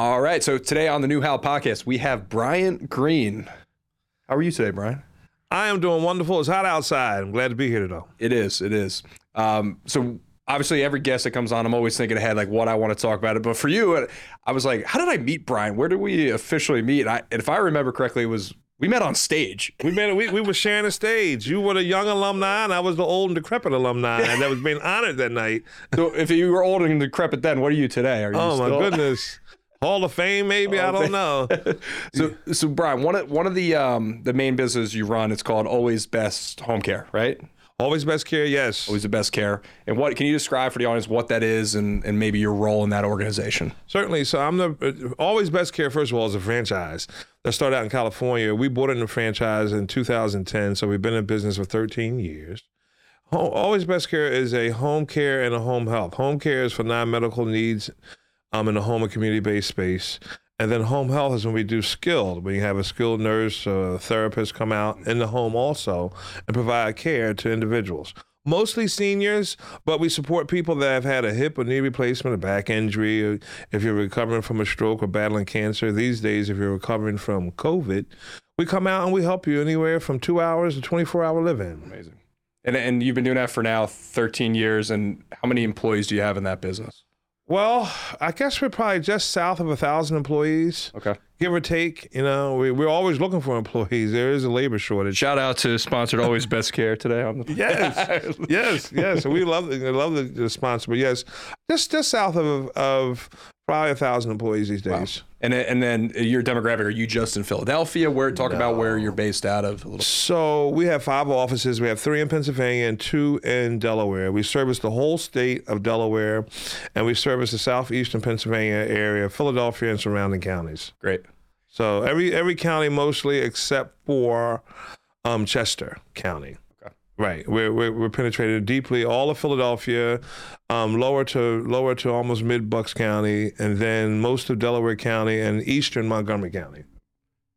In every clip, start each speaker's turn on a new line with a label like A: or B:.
A: All right. So today on the New Hal podcast, we have Bryant Greene. How are you today, Bryant?
B: I am doing wonderful. It's hot outside. I'm glad to be here today.
A: It is. It is. Um, so obviously, every guest that comes on, I'm always thinking ahead, like what I want to talk about it. But for you, I was like, how did I meet Bryant? Where did we officially meet? And, I, and if I remember correctly, it was we met on stage.
B: We met. We, we were sharing a stage. You were the young alumni, and I was the old and decrepit alumni that was being honored that night.
A: So if you were old and decrepit then, what are you today? Are you
B: oh
A: still?
B: my goodness. Hall of Fame, maybe I don't know.
A: so, so Bryant, one of one of the um, the main businesses you run, it's called Always Best Home Care, right?
B: Always best care, yes.
A: Always the best care. And what can you describe for the audience what that is and, and maybe your role in that organization?
B: Certainly. So I'm the uh, Always Best Care. First of all, is a franchise that started out in California. We bought in the franchise in 2010, so we've been in business for 13 years. Always Best Care is a home care and a home health. Home care is for non-medical needs um, in a home and community-based space. And then home health is when we do skilled, We have a skilled nurse or therapist come out in the home also and provide care to individuals. Mostly seniors, but we support people that have had a hip or knee replacement, a back injury, or if you're recovering from a stroke or battling cancer. These days, if you're recovering from COVID, we come out and we help you anywhere from two hours to 24 hour live in.
A: Amazing. And, and you've been doing that for now 13 years. And how many employees do you have in that business?
B: Well, I guess we're probably just south of a thousand employees.
A: Okay.
B: Give or take, you know, we, we're always looking for employees. There is a labor shortage.
A: Shout out to sponsored Always Best Care today. On
B: the- yes, yes, yes. We love the, love the, the sponsor, but yes, just just south of of probably a thousand employees these days.
A: Wow. And and then your demographic, are you just in Philadelphia? Where talk
B: no.
A: about where you're based out of?
B: So we have five offices. We have three in Pennsylvania and two in Delaware. We service the whole state of Delaware, and we service the southeastern Pennsylvania area, Philadelphia, and surrounding counties.
A: Great.
B: So every every county mostly except for um, Chester County. Right, we're, we're, we're penetrated deeply all of Philadelphia, um, lower to lower to almost mid Bucks County, and then most of Delaware County and eastern Montgomery County.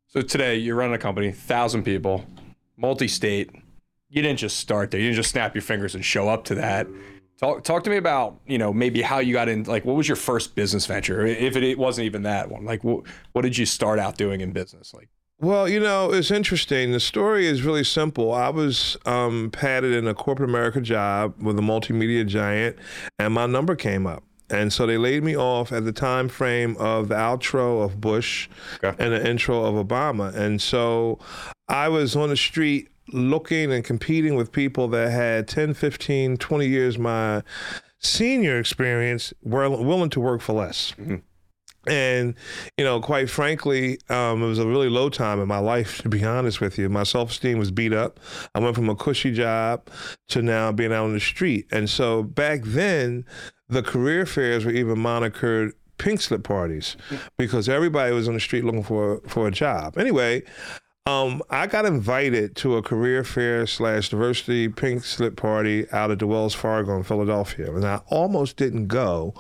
A: So today you're running a company, thousand people, multi-state. You didn't just start there. You didn't just snap your fingers and show up to that. Talk talk to me about you know maybe how you got in. Like, what was your first business venture? If it, it wasn't even that one, like what what did you start out doing in business? Like.
B: Well, you know, it's interesting. The story is really simple. I was um, padded in a corporate America job with a multimedia giant, and my number came up. And so they laid me off at the time frame of the outro of Bush okay. and the intro of Obama. And so I was on the street looking and competing with people that had 10, 15, 20 years my senior experience, were willing to work for less. Mm-hmm. And, you know, quite frankly, um, it was a really low time in my life, to be honest with you. My self esteem was beat up. I went from a cushy job to now being out on the street. And so back then, the career fairs were even monikered pink slip parties because everybody was on the street looking for, for a job. Anyway, um, I got invited to a career fair slash diversity pink slip party out at the Wells Fargo in Philadelphia. And I almost didn't go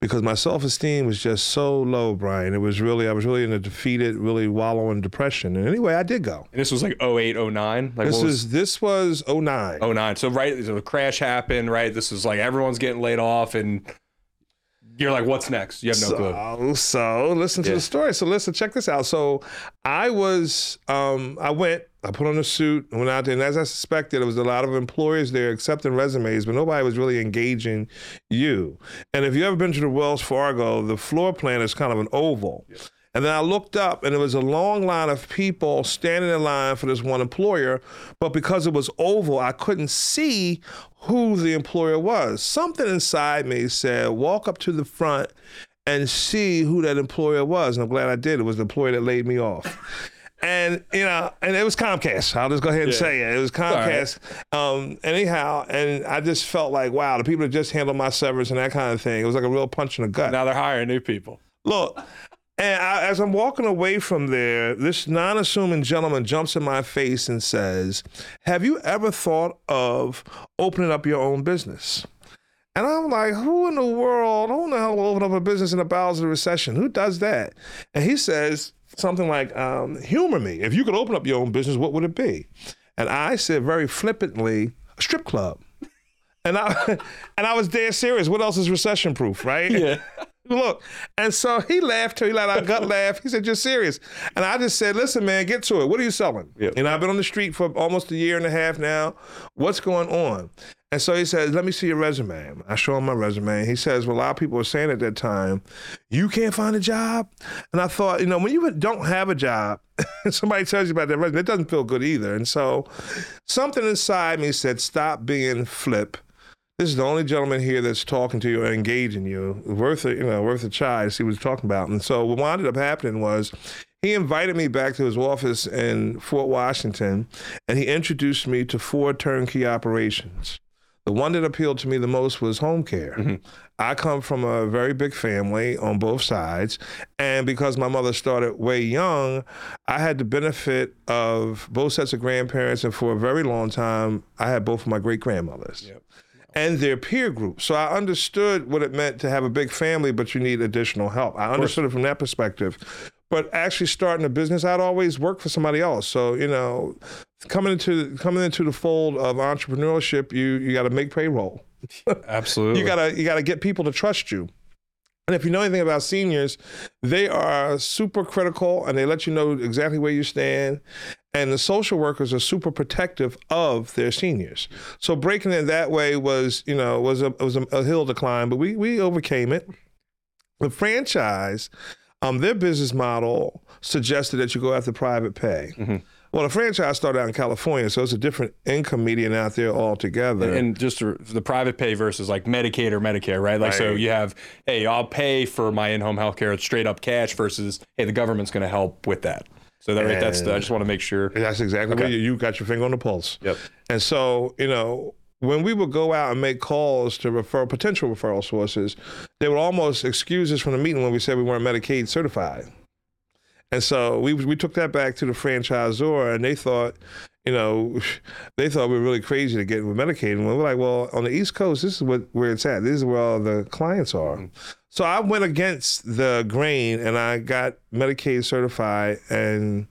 B: because my self esteem was just so low, Brian. It was really, I was really in a defeated, really wallowing depression. And anyway, I did go.
A: And this was like 08, 09?
B: Like this was, this was 09.
A: 09. So, right, so the crash happened, right? This is like everyone's getting laid off and you're like, what's next? You have no
B: so,
A: clue.
B: So listen to yeah. the story. So listen, check this out. So I was, um, I went, I put on a suit, went out there, and as I suspected, there was a lot of employers there accepting resumes, but nobody was really engaging you. And if you ever been to the Wells Fargo, the floor plan is kind of an oval. Yeah. And then I looked up and there was a long line of people standing in line for this one employer, but because it was oval, I couldn't see who the employer was. Something inside me said, walk up to the front and see who that employer was. And I'm glad I did. It was the employer that laid me off. and you know, and it was Comcast. I'll just go ahead and yeah. say it. It was Comcast. Right. Um, anyhow, and I just felt like, wow, the people that just handled my severance and that kind of thing. It was like a real punch in the gut.
A: Now they're hiring new people.
B: Look, and I, as I'm walking away from there, this non assuming gentleman jumps in my face and says, Have you ever thought of opening up your own business? And I'm like, Who in the world, who in the hell will open up a business in the bowels of the recession? Who does that? And he says something like, um, Humor me. If you could open up your own business, what would it be? And I said very flippantly, A strip club. And I and I was dead serious. What else is recession proof, right?
A: Yeah.
B: Look, and so he laughed too. He let our gut laugh. He said, "You're serious?" And I just said, "Listen, man, get to it. What are you selling?"
A: Yep.
B: You know, I've been on the street for almost a year and a half now. What's going on? And so he says, "Let me see your resume." I show him my resume. He says, "Well, a lot of people were saying at that time, you can't find a job." And I thought, you know, when you don't have a job, and somebody tells you about that resume, it doesn't feel good either. And so, something inside me said, "Stop being flip." This is the only gentleman here that's talking to you and engaging you. Worth a, you know, worth a try to see what he's talking about. And so what wound up happening was he invited me back to his office in Fort Washington and he introduced me to four turnkey operations. The one that appealed to me the most was home care. Mm-hmm. I come from a very big family on both sides. And because my mother started way young, I had the benefit of both sets of grandparents. And for a very long time, I had both of my great grandmothers. Yep and their peer group. So I understood what it meant to have a big family, but you need additional help. I understood it from that perspective. But actually starting a business, I'd always work for somebody else. So, you know, coming into coming into the fold of entrepreneurship, you you gotta make payroll.
A: Absolutely.
B: you gotta you gotta get people to trust you. And if you know anything about seniors, they are super critical and they let you know exactly where you stand. And the social workers are super protective of their seniors. So breaking it that way was, you know, was a was a, a hill to climb, but we we overcame it. The franchise, um, their business model suggested that you go after private pay. Mm-hmm. Well, the franchise started out in California, so it's a different income median out there altogether.
A: And just the private pay versus like Medicaid or Medicare, right? Like, right. so you have, hey, I'll pay for my in-home healthcare it's straight up cash versus, hey, the government's going to help with that. So that, right, that's the, I just want to make sure.
B: That's exactly okay. you, you got your finger on the pulse.
A: Yep.
B: And so, you know, when we would go out and make calls to refer potential referral sources, they would almost excuse us from the meeting when we said we weren't Medicaid certified. And so we we took that back to the franchisor, and they thought, you know, they thought we were really crazy to get with Medicaid. And we are like, well, on the East Coast, this is what where it's at. This is where all the clients are. Mm-hmm. So I went against the grain, and I got Medicaid certified. And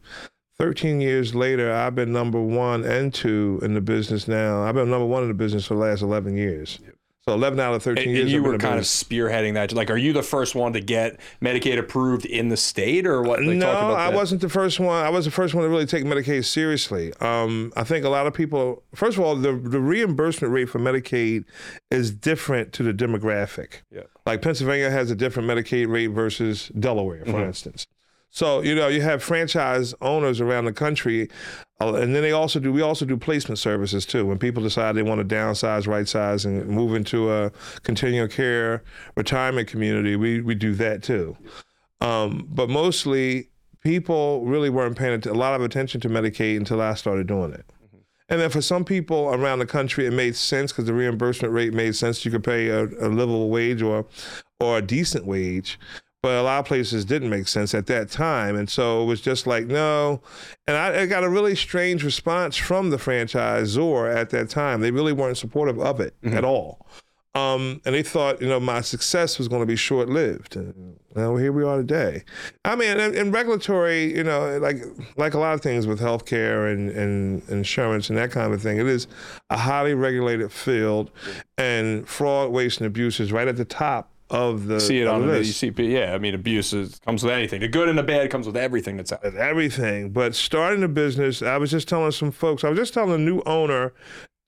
B: 13 years later, I've been number one and two in the business now. I've been number one in the business for the last 11 years. Yep. So 11 out of 13
A: and,
B: years.
A: And you were kind of spearheading that. Like, are you the first one to get Medicaid approved in the state, or what?
B: Like, no, I wasn't the first one. I was the first one to really take Medicaid seriously. Um, I think a lot of people. First of all, the the reimbursement rate for Medicaid is different to the demographic.
A: Yeah.
B: Like Pennsylvania has a different Medicaid rate versus Delaware, for mm-hmm. instance. So you know you have franchise owners around the country, and then they also do. We also do placement services too. When people decide they want to downsize, right size, and move into a continuing care retirement community, we we do that too. Um, but mostly, people really weren't paying a lot of attention to Medicaid until I started doing it. Mm-hmm. And then for some people around the country, it made sense because the reimbursement rate made sense. You could pay a, a livable wage or or a decent wage but a lot of places didn't make sense at that time. And so it was just like, no. And I, I, got a really strange response from the franchisor at that time. They really weren't supportive of it mm-hmm. at all. Um, and they thought, you know, my success was going to be short lived. And well, here we are today. I mean, in, in, regulatory, you know, like like a lot of things with healthcare and, and insurance and that kind of thing, it is a highly regulated field, and fraud, waste, and abuse is right at the top of the
A: see it on
B: the
A: UCP. Yeah, I mean, abuse is, comes with anything. The good and the bad comes with everything that's out.
B: With everything. But starting a business, I was just telling some folks. I was just telling a new owner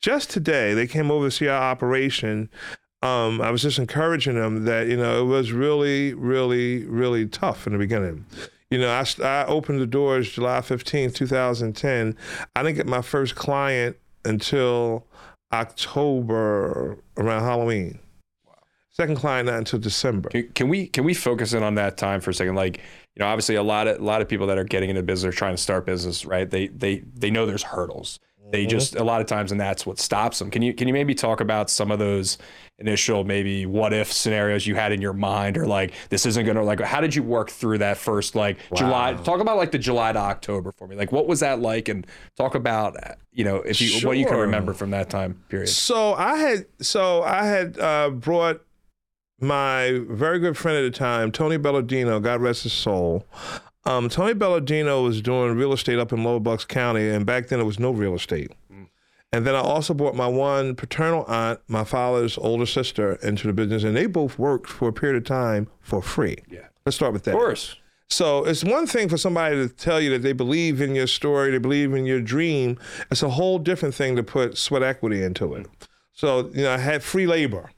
B: just today. They came over to see our operation. Um, I was just encouraging them that you know it was really, really, really tough in the beginning. You know, I, I opened the doors July 15th, 2010. I didn't get my first client until October around Halloween. Second client not until December.
A: Can, can, we can we focus in on that time for a second? Like, you know, obviously a lot of a lot of people that are getting into business trying to start business, right? They they they know there's hurdles. They mm-hmm. just a lot of times, and that's what stops them. Can you can you maybe talk about some of those initial maybe what if scenarios you had in your mind, or like this isn't gonna like how did you work through that first like wow. July? Talk about like the July to October for me. Like what was that like, and talk about you know if you sure. what you can remember from that time period.
B: So I had so I had uh, brought my very good friend at the time, Tony Belladino, God rest his soul. Um, Tony Belladino was doing real estate up in Lower Bucks County, and back then it was no real estate. Mm. And then I also brought my one paternal aunt, my father's older sister, into the business, and they both worked for a period of time for free.
A: Yeah.
B: Let's start with that.
A: Of course.
B: So it's one thing for somebody to tell you that they believe in your story, they believe in your dream. It's a whole different thing to put sweat equity into it. So, you know, I had free labor.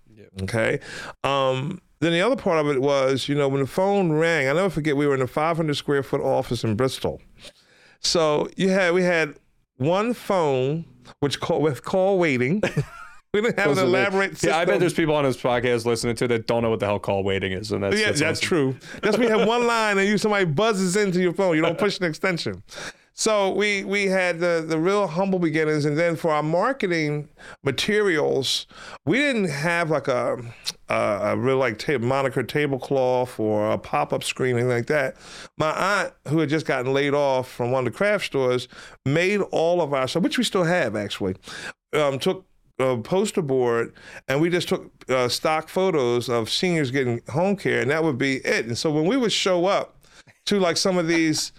B: Okay. Um, then the other part of it was, you know, when the phone rang, I never forget we were in a 500 square foot office in Bristol. So you had we had one phone, which call with call waiting. we didn't have an
A: Those the-
B: elaborate system.
A: Yeah, I bet there's people on this podcast listening to that don't know what the hell call waiting is, and that's
B: Yeah,
A: that's,
B: that's,
A: awesome.
B: true. That's when you have one line and you somebody buzzes into your phone. You don't push an extension. So we we had the the real humble beginnings, and then for our marketing materials, we didn't have like a a, a real like moniker tablecloth or a pop up screen anything like that. My aunt, who had just gotten laid off from one of the craft stores, made all of our stuff, which we still have actually. Um, took a poster board and we just took uh, stock photos of seniors getting home care and that would be it and so when we would show up to like some of these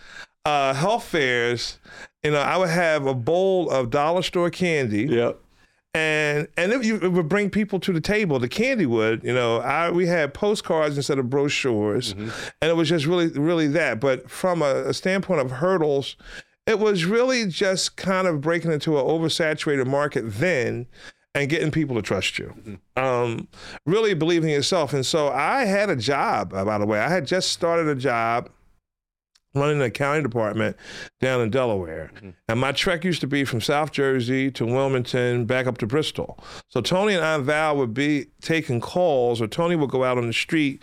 B: uh, health fairs you know i would have a bowl of dollar store candy
A: Yep.
B: and and it, it would bring people to the table. The candy would, you know, I we had postcards instead of brochures, and it was just really really that. But from a, a standpoint of hurdles, it was really just kind of breaking into an oversaturated market then. And getting people to trust you, um, really believing in yourself. And so I had a job, by the way. I had just started a job running the accounting department down in Delaware. Mm-hmm. And my trek used to be from South Jersey to Wilmington back up to Bristol. So Tony and Aunt Val would be taking calls, or Tony would go out on the street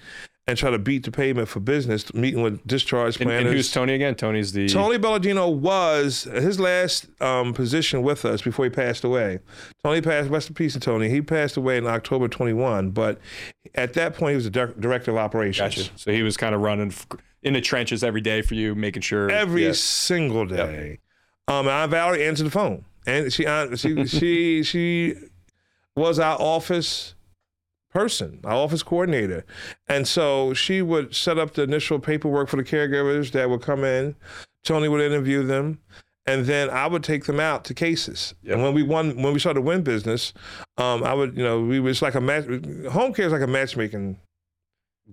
B: and try to beat the pavement for business, meeting with discharge
A: And,
B: planners.
A: and who's Tony again? Tony's the
B: Tony Belladino was his last um, position with us before he passed away. Tony passed, rest in peace to Tony. He passed away in October 21, but at that point, he was the dir- director of operations.
A: Gotcha. So he was kind of running in the trenches every day for you, making sure
B: every
A: Yeah.
B: single day. Um, and Aunt Valerie answered the phone, and she she she she was our office person, our office coordinator, and so she would set up the initial paperwork for the caregivers that would come in. Tony would interview them. And then I would take them out to cases. And when we won, when we started to win business, um, I would, you know, we was like a match. Home care is like a matchmaking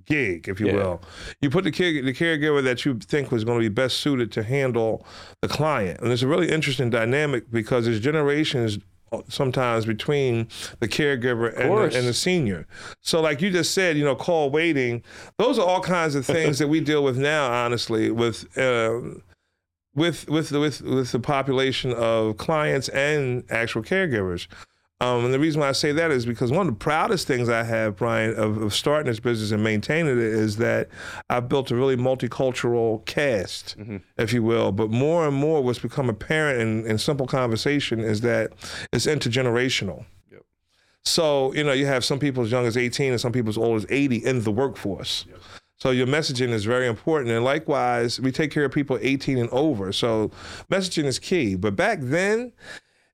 B: gig, if you
A: Yeah.
B: will. You put the care, the caregiver that you think was going to be best suited to handle the client, and it's a really interesting dynamic because there's generations sometimes between the caregiver and the, and the senior. So, like you just said, you know, call waiting. Those are all kinds of things that we deal with now. Honestly, with. Uh, with with the, with with the population of clients and actual caregivers. Um, and the reason why I say that is because one of the proudest things I have, Brian, of, of starting this business and maintaining it is that I've built a really multicultural cast, if you will. But more and more, what's become apparent in, in simple conversation is that it's intergenerational.
A: Yep.
B: So, you know, you have some people as young as 18 and some people as old as 80 in the workforce. Yep. So your messaging is very important. And likewise, we take care of people 18 and over. So messaging is key. But back then,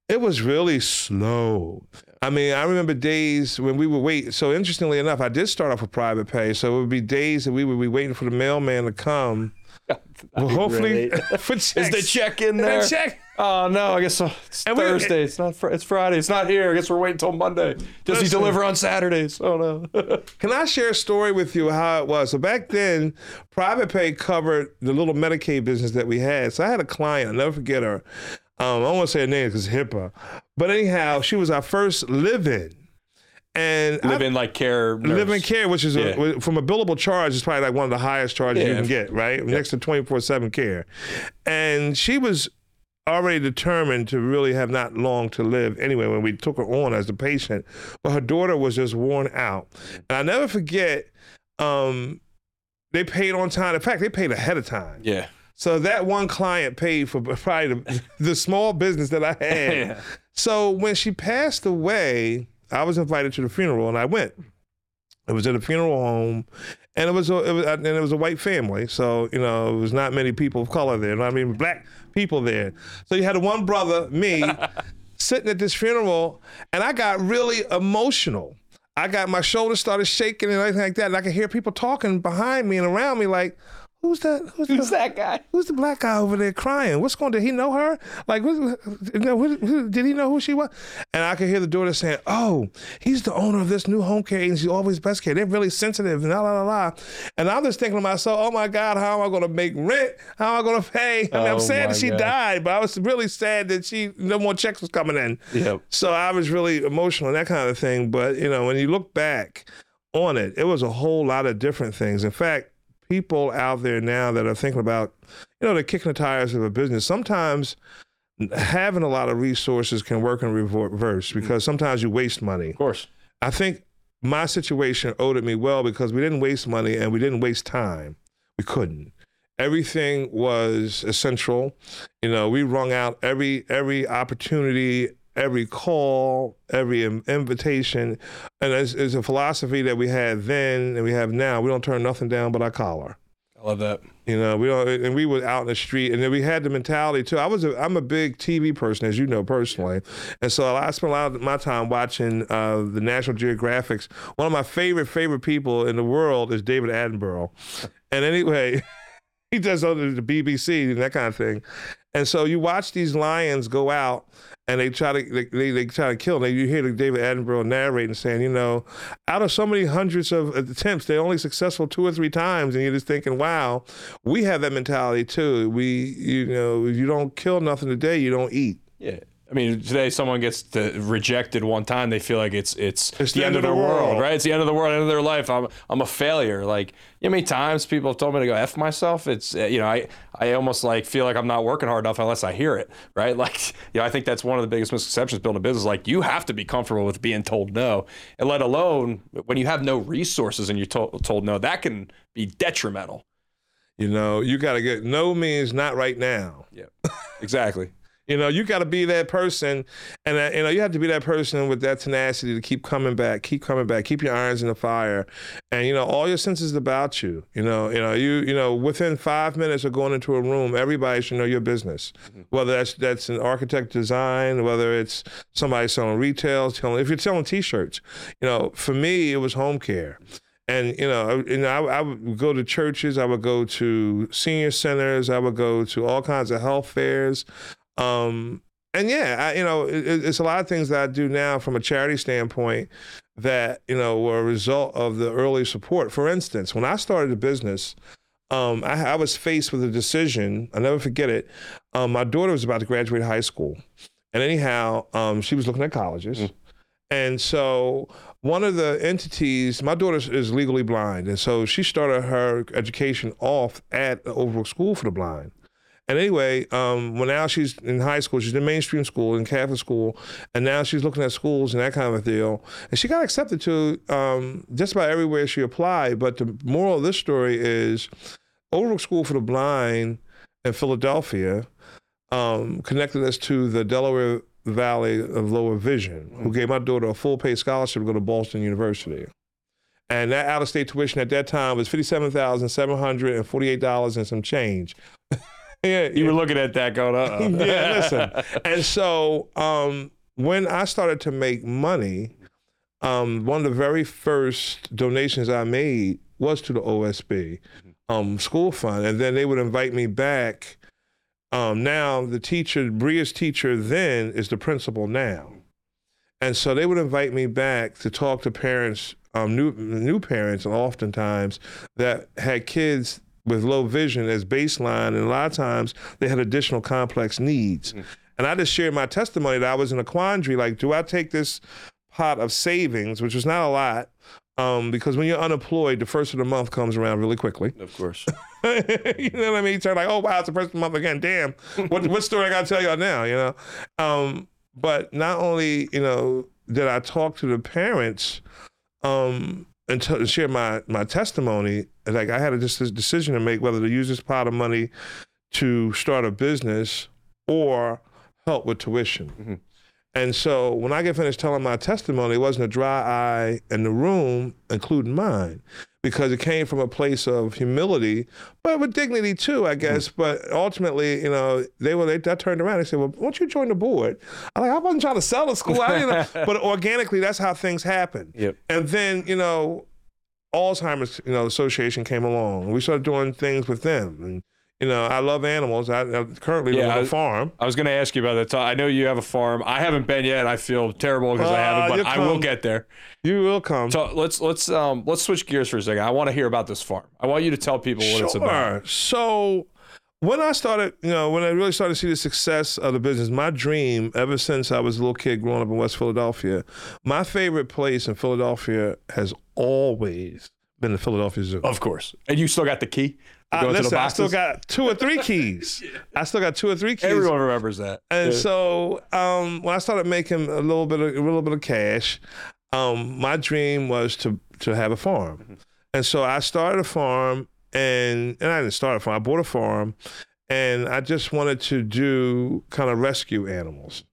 B: it was really slow. I mean, I remember days when we would wait. So interestingly enough, I did start off with private pay. So it would be days that we would be waiting for the mailman to come. Well, hopefully, for checks.
A: Is the check in there?
B: check.
A: Oh no, I guess it's
B: And we-
A: Thursday. it's not. Fr- it's Friday. It's not here. I guess we're waiting till Monday. Does he deliver on Saturdays? Oh no.
B: Can I share a story with you how it was? So back then, private pay covered the little Medicaid business that we had. So I had a client, I'll never forget her. Um, I don't want to say her name because HIPAA. But anyhow, she was our first live-in. And
A: Live in like care. Nurse.
B: Live in care, which is
A: Yeah.
B: a, from a billable charge, is probably like one of the highest charges you can get, right? Next to 24 7 care. And she was already determined to really have not long to live anyway when we took her on as a patient. But her daughter was just worn out. And I never forget, um, they paid on time. In fact, they paid ahead of time.
A: Yeah.
B: So that one client paid for probably the, the small business that I had.
A: Yeah.
B: So when she passed away, I was invited to the funeral and I went. It was at a funeral home, and it was a, it was and it was a white family. So you know, it was not many people of color there. Not even black people there. So you had one brother, me, sitting at this funeral, and I got really emotional. I got my shoulders started shaking and everything like that, and I could hear people talking behind me and around me, like, who's that? Who's,
A: Who's
B: the,
A: that guy?
B: Who's the black guy over there crying? What's going? Did he know her? Like, what, you know, who, who, did he know who she was? And I could hear the daughter saying, "Oh, he's the owner of this new home care agency, Always Best Care. They're really sensitive." And la la la la. And I'm just thinking to myself, "Oh my God, how am I going to make rent? How am I going to pay?" I mean,
A: Oh
B: I'm sad that she
A: God.
B: died, but I was really sad that she no more checks was coming in.
A: Yep.
B: So I was really emotional and that kind of thing. But you know, when you look back on it, it was a whole lot of different things. In fact, people out there now that are thinking about, you know, they're kicking the tires of a business. Sometimes having a lot of resources can work in reverse mm-hmm. because sometimes you waste money.
A: Of course.
B: I think my situation owed it me well because we didn't waste money and we didn't waste time. We couldn't. Everything was essential. You know, we wrung out every every opportunity, every call, every invitation, and it's, it's a philosophy that we had then and we have now. We don't turn nothing down but our collar.
A: I love that.
B: You know, we don't, and we were out in the street, and then we had the mentality too. I was, a, I'm a big TV person, as you know personally, and so I spent a lot of my time watching uh, the National Geographics. One of my favorite, favorite people in the world is David Attenborough, and anyway, he does all the BBC and that kind of thing. And so you watch these lions go out and they try to they, they, they try to kill. them. you hear David Attenborough narrating saying, you know, out of so many hundreds of attempts, they're only successful two or three times, and you're just thinking, wow, we have that mentality too. We, you know, if you don't kill nothing today, you don't eat.
A: Yeah. I mean, today someone gets to, rejected one time, they feel like it's it's,
B: It's
A: the, end, of their world. right? It's the end of the world, end of their life. I'm I'm a failure. Like, you know, how many times people have told me to go f myself? It's uh, you know, I I almost like feel like I'm not working hard enough unless I hear it, right? Like, you know, I think that's one of the biggest misconceptions building a business. Like, you have to be comfortable with being told no, and let alone when you have no resources and you're told told no, that can be detrimental.
B: You know, you got to get no means not right now.
A: Yeah, exactly.
B: You know, you got to be that person, and uh, you know, you have to be that person with that tenacity to keep coming back, keep coming back, keep your irons in the fire, and you know, all your senses about you. You know, you know, you you know, within five minutes of going into a room, everybody should know your business. Whether that's that's an architect design, whether it's somebody selling retail, selling if you're selling T-shirts. You know, for me, it was home care. And you know, know, I, I would go to churches, I would go to senior centers, I would go to all kinds of health fairs. Um, and yeah, I, you know, it, it- it's a lot of things that I do now from a charity standpoint that you know were a result of the early support. For instance, when I started a business, um, I, I was faced with a decision. I'll never forget it. Um, my daughter was about to graduate high school, and anyhow, um, she was looking at colleges. And so one of the entities, my daughter is legally blind, and so she started her education off at the Overbrook School for the Blind. And anyway, um, well, now she's in high school. She's in mainstream school, in Catholic school, and now she's looking at schools and that kind of a deal. And she got accepted to um, just about everywhere she applied. But the moral of this story is Overbrook School for the Blind in Philadelphia um, connected us to the Delaware Valley of Lower Vision, who gave my daughter a full paid scholarship to go to Boston University. And that out of state tuition at that time was $57,748 and some change. Yeah,
A: You were looking at that going, uh
B: yeah, listen. And so um, when I started to make money, um, one of the very first donations I made was to the OSB um, school fund. And then they would invite me back. Um, now, the teacher, Bria's teacher then is the principal now. And so they would invite me back to talk to parents, um, new new parents, oftentimes that had kids with low vision as baseline, and a lot of times they had additional complex needs. And I just shared my testimony that I was in a quandary: like, do I take this pot of savings, which was not a lot, um, because when you're unemployed, the first of the month comes around really quickly.
A: Of course.
B: you know what I mean? So like, oh wow, it's the first of the month again. Damn, what what story I gotta tell y'all now? You know, um, but not only you know did I talk to the parents, um, and t- share my my testimony. Like I had a just this decision to make whether to use this pot of money to start a business or help with tuition. Mm-hmm. And so when I get finished telling my testimony, it wasn't a dry eye in the room, including mine, because it came from a place of humility, but with dignity too, I mm. guess. But ultimately, you know, they were they, I turned around and said, "Well, why don't you join the board?" I'm like, "I wasn't trying to sell the school, I didn't know. but organically, that's how things happen.
A: Yep.
B: And then, you know, Alzheimer's you know Association came along. We started doing things with them, and you know I love animals. I, I currently
A: Yeah,
B: live on
A: I-
B: a farm.
A: I was going to ask you about that. So I know you have a farm. I haven't been yet. I feel terrible because I
B: Uh,
A: haven't, but I will get there.
B: You will come.
A: So let's let's um let's switch gears for a second. I want to hear about this farm. I want you to tell people what it's about.
B: Sure. So when I started, you know, when I really started to see the success of the business, my dream ever since I was a little kid growing up in West Philadelphia, my favorite place in Philadelphia has always been the Philadelphia Zoo.
A: Of course. And you still got the key? to
B: Uh,
A: go into the
B: listen, I still got two or three keys. I still got two or three keys.
A: Everyone remembers that.
B: And
A: Yeah.
B: so um, when I started making a little bit of a little bit of cash, um, my dream was to to have a farm.
A: Mm-hmm.
B: And so I started a farm and and I didn't start a farm, I bought a farm and I just wanted to do kind of rescue animals.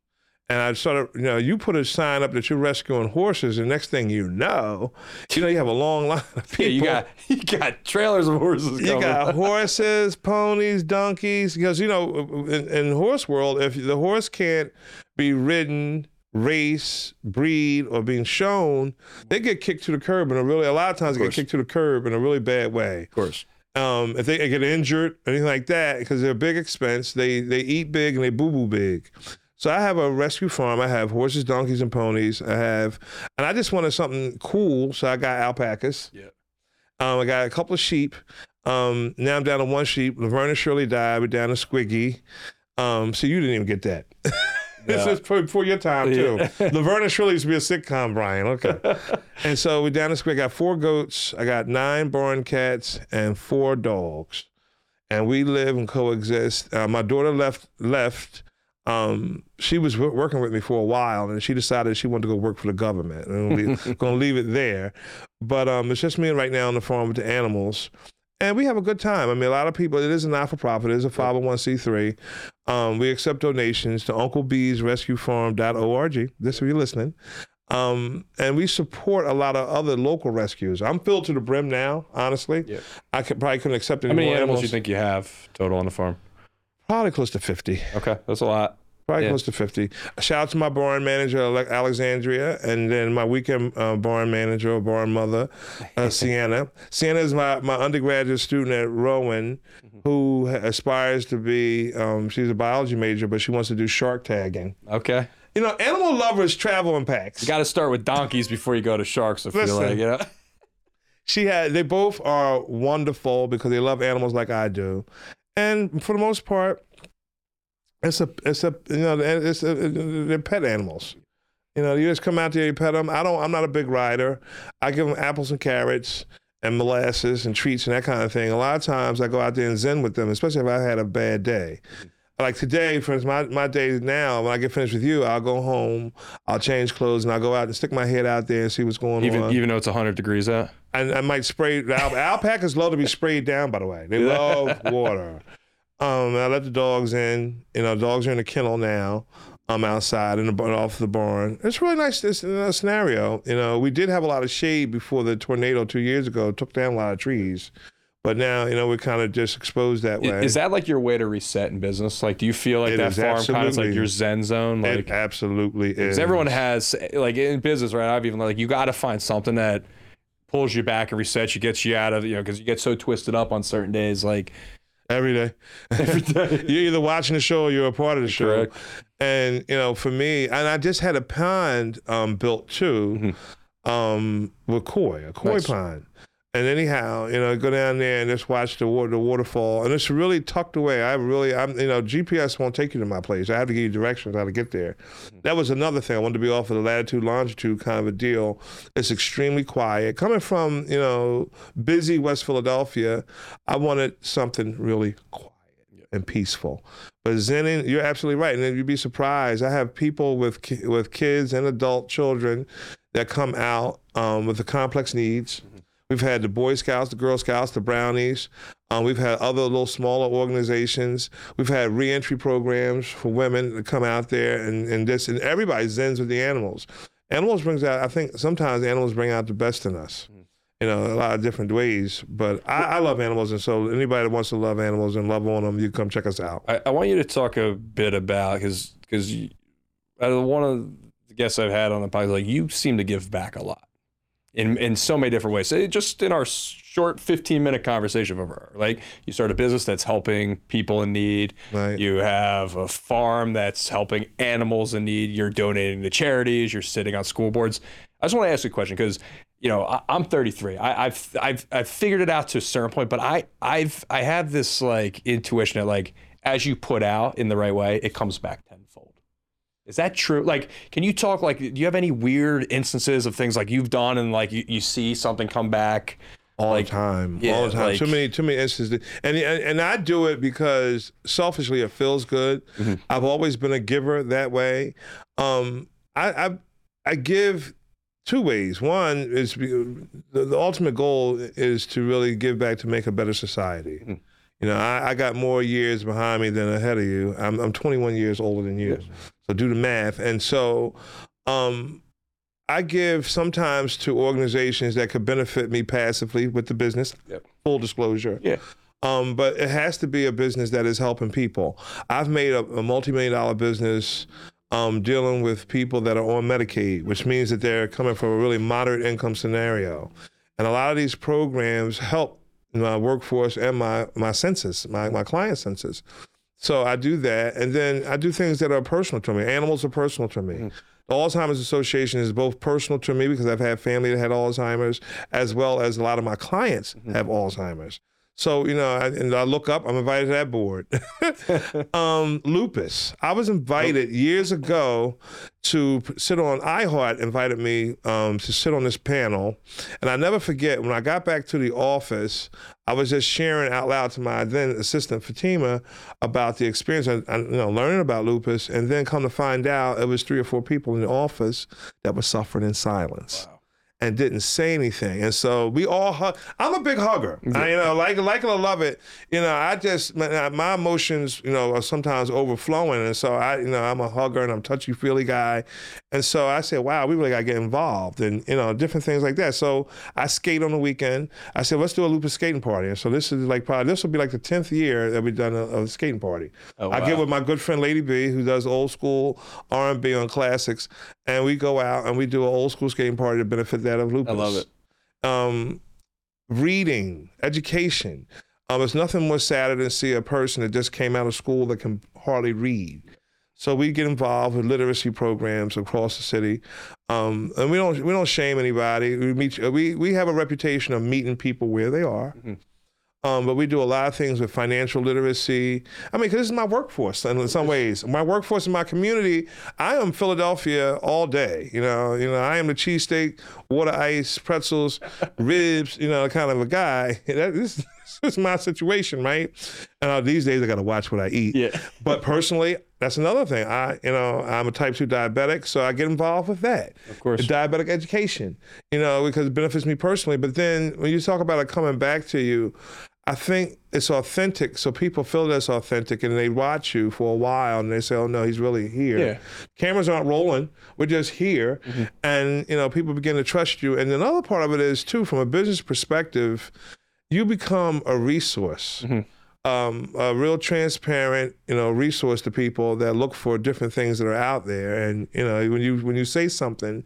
B: And I started, you know, you put a sign up that you're rescuing horses, and next thing you know, you know, you have a long line of people.
A: Yeah, you got you got trailers of horses
B: You
A: coming.
B: got horses, ponies, donkeys. Because you know, in, in horse world, if the horse can't be ridden, race, breed, or being shown, they get kicked to the curb. And a really, a lot of times, they get kicked to the curb in a really bad way.
A: of course.
B: Um, if they get injured, anything like that, because they're a big expense, they they eat big and they boo boo big. So I have a rescue farm. I have horses, donkeys, and ponies. I have, and I just wanted something cool, so I got alpacas.
A: Yeah.
B: Um, I got a couple of sheep. Um, now I'm down to one sheep. Laverne and Shirley died. We're down to Squiggy. Um, so you didn't even get that. this is for, for your time too.
A: Yeah.
B: Laverne and Shirley used to be a sitcom, Brian. Okay. and so we're down to Squiggy. I got four goats. I got nine barn cats and four dogs. And we live and coexist. Uh, my daughter left left. Um, she was w- working with me for a while, and she decided she wanted to go work for the government. And we're going to leave it there. But um, it's just me right now on the farm with the animals. And we have a good time. I mean, a lot of people, it is a not for profit, it is a 501c3. Um, we accept donations to Uncle B's Rescue UncleBeesRescueFarm.org. This if you're listening. Um, and we support a lot of other local rescues. I'm filled to the brim now, honestly.
A: Yeah.
B: I could, probably couldn't accept any
A: How many
B: more
A: animals
B: animals.
A: do you think you have total on the farm?
B: Probably close to 50.
A: Okay, that's a lot.
B: Probably
A: Yeah.
B: close to 50. Shout out to my barn manager, Alexandria, and then my weekend uh, barn manager or barn mother, uh, Sienna. Sienna is my, my undergraduate student at Rowan who aspires to be, um, she's a biology major, but she wants to do shark tagging.
A: Okay.
B: You know, animal lovers travel in packs.
A: You got to start with donkeys before you go to sharks. I feel
B: Listen.
A: like, you know?
B: she had they both are wonderful because they love animals like I do, and for the most part, it's a it's a you know it's a, they're pet animals. You know, you just come out there, you pet them. I don't. I'm not a big rider. I give them apples and carrots and molasses and treats and that kind of thing. A lot of times, I go out there and zen with them, especially if I had a bad day. Like today, for instance, my, my day now, when I get finished with you, I'll go home, I'll change clothes, and I'll go out and stick my head out there and see what's going
A: Even
B: on.
A: even though it's 100 degrees out.
B: I, I might spray. Al- alpacas love to be sprayed down. By the way, they love water. Um, I let the dogs in. You know, dogs are in the kennel now. I'm outside in the bar- off the barn. It's really nice this uh, scenario. You know, we did have a lot of shade before the tornado two years ago. Took down a lot of trees, but now you know we're kind of just exposed that way.
A: Is that like your way to reset in business? Like, do you feel like
B: It
A: that farm kind of like your zen zone?
B: it
A: Like,
B: absolutely is.
A: because everyone has, like in business, right? I've even like, you got to find something that pulls you back and resets you, gets you out of, you know, because you get so twisted up on certain days. Like,
B: every day.
A: every day.
B: you're either watching the show or you're a part of the show.
A: Correct.
B: And you know, for me, and I just had a pond um, built too, um, with koi, a koi
A: Nice.
B: pond. And anyhow, you know, go down there and just watch the water, the waterfall, and it's really tucked away. I really, I'm, you know, GPS won't take you to my place. I have to give you directions how to get there. That was another thing. I wanted to be off of the latitude, longitude kind of a deal. It's extremely quiet. Coming from, you know, busy West Philadelphia, I wanted something really quiet and peaceful. But zenning, you're absolutely right, and then you'd be surprised. I have people with ki- with kids and adult children that come out um, with the complex needs. We've had the Boy Scouts, the Girl Scouts, the Brownies. Um, we've had other little smaller organizations. We've had reentry programs for women to come out there and, and this, and everybody zens with the animals. Animals brings out, I think sometimes animals bring out the best in us. You know, a lot of different ways. But I, I love animals, and so anybody that wants to love animals and love on them, you come check us out.
A: I, I want you to talk a bit about because because out of one of the guests I've had on the podcast, like you seem to give back a lot. In in so many different ways. So just in our short 15 minute conversation over, like you start a business that's helping people in need.
B: Right.
A: You have a farm that's helping animals in need. You're donating to charities. You're sitting on school boards. I just want to ask you a question because you know I, I'm 33. I, I've I've I've figured it out to a certain point, but I I've I have this like intuition that like as you put out in the right way, it comes back tenfold. Is that true? Like, can you talk like, do you have any weird instances of things like you've done and like you, you see something come back?
B: all
A: Like,
B: the time,
A: yeah,
B: all the time.
A: like-
B: too many, too many instances, and and, and I do it because selfishly it feels good.
A: Mm-hmm.
B: I've always been a giver that way. Um, I, I I give two ways. One is the, the ultimate goal is to really give back to make a better society.
A: Mm-hmm.
B: You know, I, I got more years behind me than ahead of you. I'm, I'm 21 years older than you, so do the math. And so, um, I give sometimes to organizations that could benefit me passively with the business.
A: Yep.
B: Full disclosure.
A: Yeah.
B: Um, but it has to be a business that is helping people. I've made a, a multi-million dollar business um, dealing with people that are on Medicaid, which means that they're coming from a really moderate income scenario. And a lot of these programs help my workforce and my my census, my, my client census. So I do that, and then I do things that are personal to me. Animals are personal to me. Mm-hmm. The Alzheimer's Association is both personal to me because I've had family that had Alzheimer's, as well as a lot of my clients mm-hmm. have Alzheimer's. So you know, I, and I look up. I'm invited to that board. um, lupus. I was invited years ago to sit on. iHeart invited me um, to sit on this panel, and I never forget when I got back to the office. I was just sharing out loud to my then assistant Fatima about the experience, and you know, learning about lupus, and then come to find out it was three or four people in the office that were suffering in silence and didn't say anything. And so we all hug. I'm a big hugger. I, you know, like like it or love it. You know, I just my, my emotions, you know, are sometimes overflowing, and so I, you know, I'm a hugger and I'm touchy feely guy, and so I said, wow, we really got to get involved, and you know, different things like that. So I skate on the weekend. I said, let's do a lupus skating party. And so this is like probably this will be like the tenth year that we've done a, a skating party.
A: Oh, wow.
B: I get with my good friend Lady B, who does old school R&B on classics, and we go out and we do an old school skating party to benefit that of lupus.
A: I love it.
B: Um, reading, education. Um, there's nothing more sadder than see a person that just came out of school that can hardly read. So we get involved with literacy programs across the city, um, and we don't we don't shame anybody. We meet we we have a reputation of meeting people where they are. Um, but we do a lot of things with financial literacy. I mean, because this is my workforce and in some ways. My workforce in my community, I am Philadelphia all day. You know, you know, I am the cheesesteak, water ice, pretzels, ribs, you know, kind of a guy. That, this, this is my situation, right? And uh, these days I got to watch what I eat.
A: Yeah.
B: But personally, that's another thing. I, you know, I'm a type two diabetic, so I get involved with that.
A: Of course.
B: Diabetic education, you know, because it benefits me personally. But then when you talk about it coming back to you, I think it's authentic. So people feel that's authentic and they watch you for a while and they say, oh no, he's really here.
A: Yeah.
B: Cameras aren't rolling. We're just here. And, you know, people begin to trust you. And another part of it is, too, from a business perspective, you become a resource. Um, a real transparent, you know, resource to people that look for different things that are out there, and you know, when you when you say something,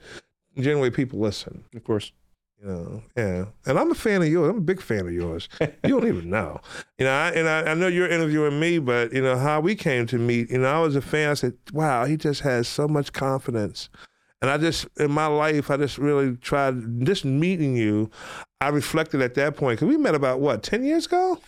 B: generally people listen.
A: Of course.
B: You know, yeah. And I'm a fan of yours. I'm a big fan of yours. you don't even know. You know, I, and I, I know you're interviewing me, but you know how we came to meet. You know, I was a fan. I said, "Wow, he just has so much confidence." And I just, in my life, I just really tried. Just meeting you, I reflected at that point because we met about what ten years ago.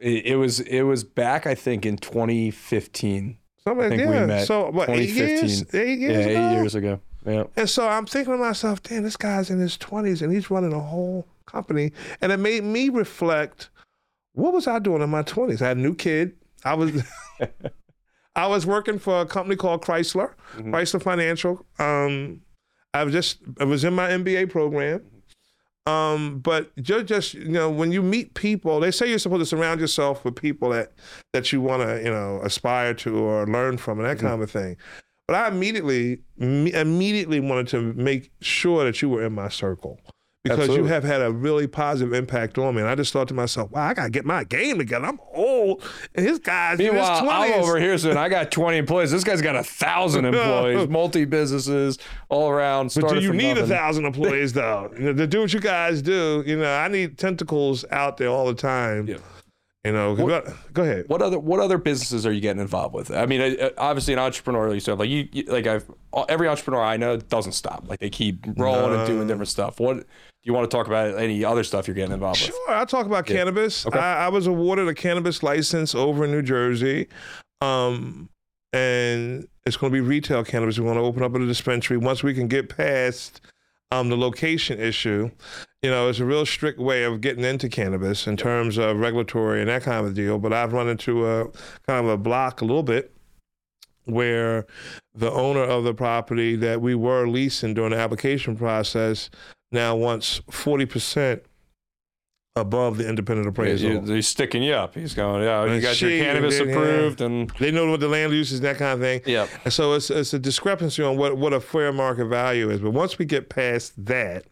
A: It, it was it was back I think in 2015.
B: Something like
A: think we
B: yeah.
A: met
B: so what? Eight years? Eight years
A: yeah,
B: ago.
A: eight years ago. Yeah.
B: And so I'm thinking to myself, damn, this guy's in his 20s and he's running a whole company. And it made me reflect, what was I doing in my 20s? I had a new kid. I was I was working for a company called Chrysler, Chrysler Financial. Um, I was just I was in my MBA program. Um, but just, just you know, when you meet people, they say you're supposed to surround yourself with people that that you want to you know aspire to or learn from and that kind of thing. But I immediately me- immediately wanted to make sure that you were in my circle because
A: Absolutely.
B: you have had a really positive impact on me. And I just thought to myself, wow, I gotta get my game together. I'm old. and his guys. in his
A: Meanwhile, I'm over here saying I got 20 employees. This guy's got a thousand employees, multi businesses all around.
B: But do you need a thousand employees though? You know, to do what you guys do, you know, I need tentacles out there all the time.
A: Yeah.
B: You know, 'cause- go ahead.
A: What other what other businesses are you getting involved with? I mean, uh, obviously an entrepreneur. You said like you, you like I've every entrepreneur I know doesn't stop. Like they keep rolling and doing different stuff. What do you want to talk about? Any other stuff you're getting involved with?
B: Sure, I'll talk about cannabis. I, I was awarded a cannabis license over in New Jersey. Um, and it's going to be retail cannabis. We want to open up a dispensary once we can get past um, the location issue. You know, it's a real strict way of getting into cannabis in terms of regulatory and that kind of deal. But I've run into a kind of a block a little bit where the owner of the property that we were leasing during the application process now wants 40% above the independent appraisal.
A: He's sticking you up. He's going, yeah, you
B: And
A: got your cannabis
B: and then, yeah.
A: approved, and
B: They know what the land use is, that kind of thing.
A: yeah,
B: And so it's, it's a discrepancy on what, what a fair market value is. But once we get past that,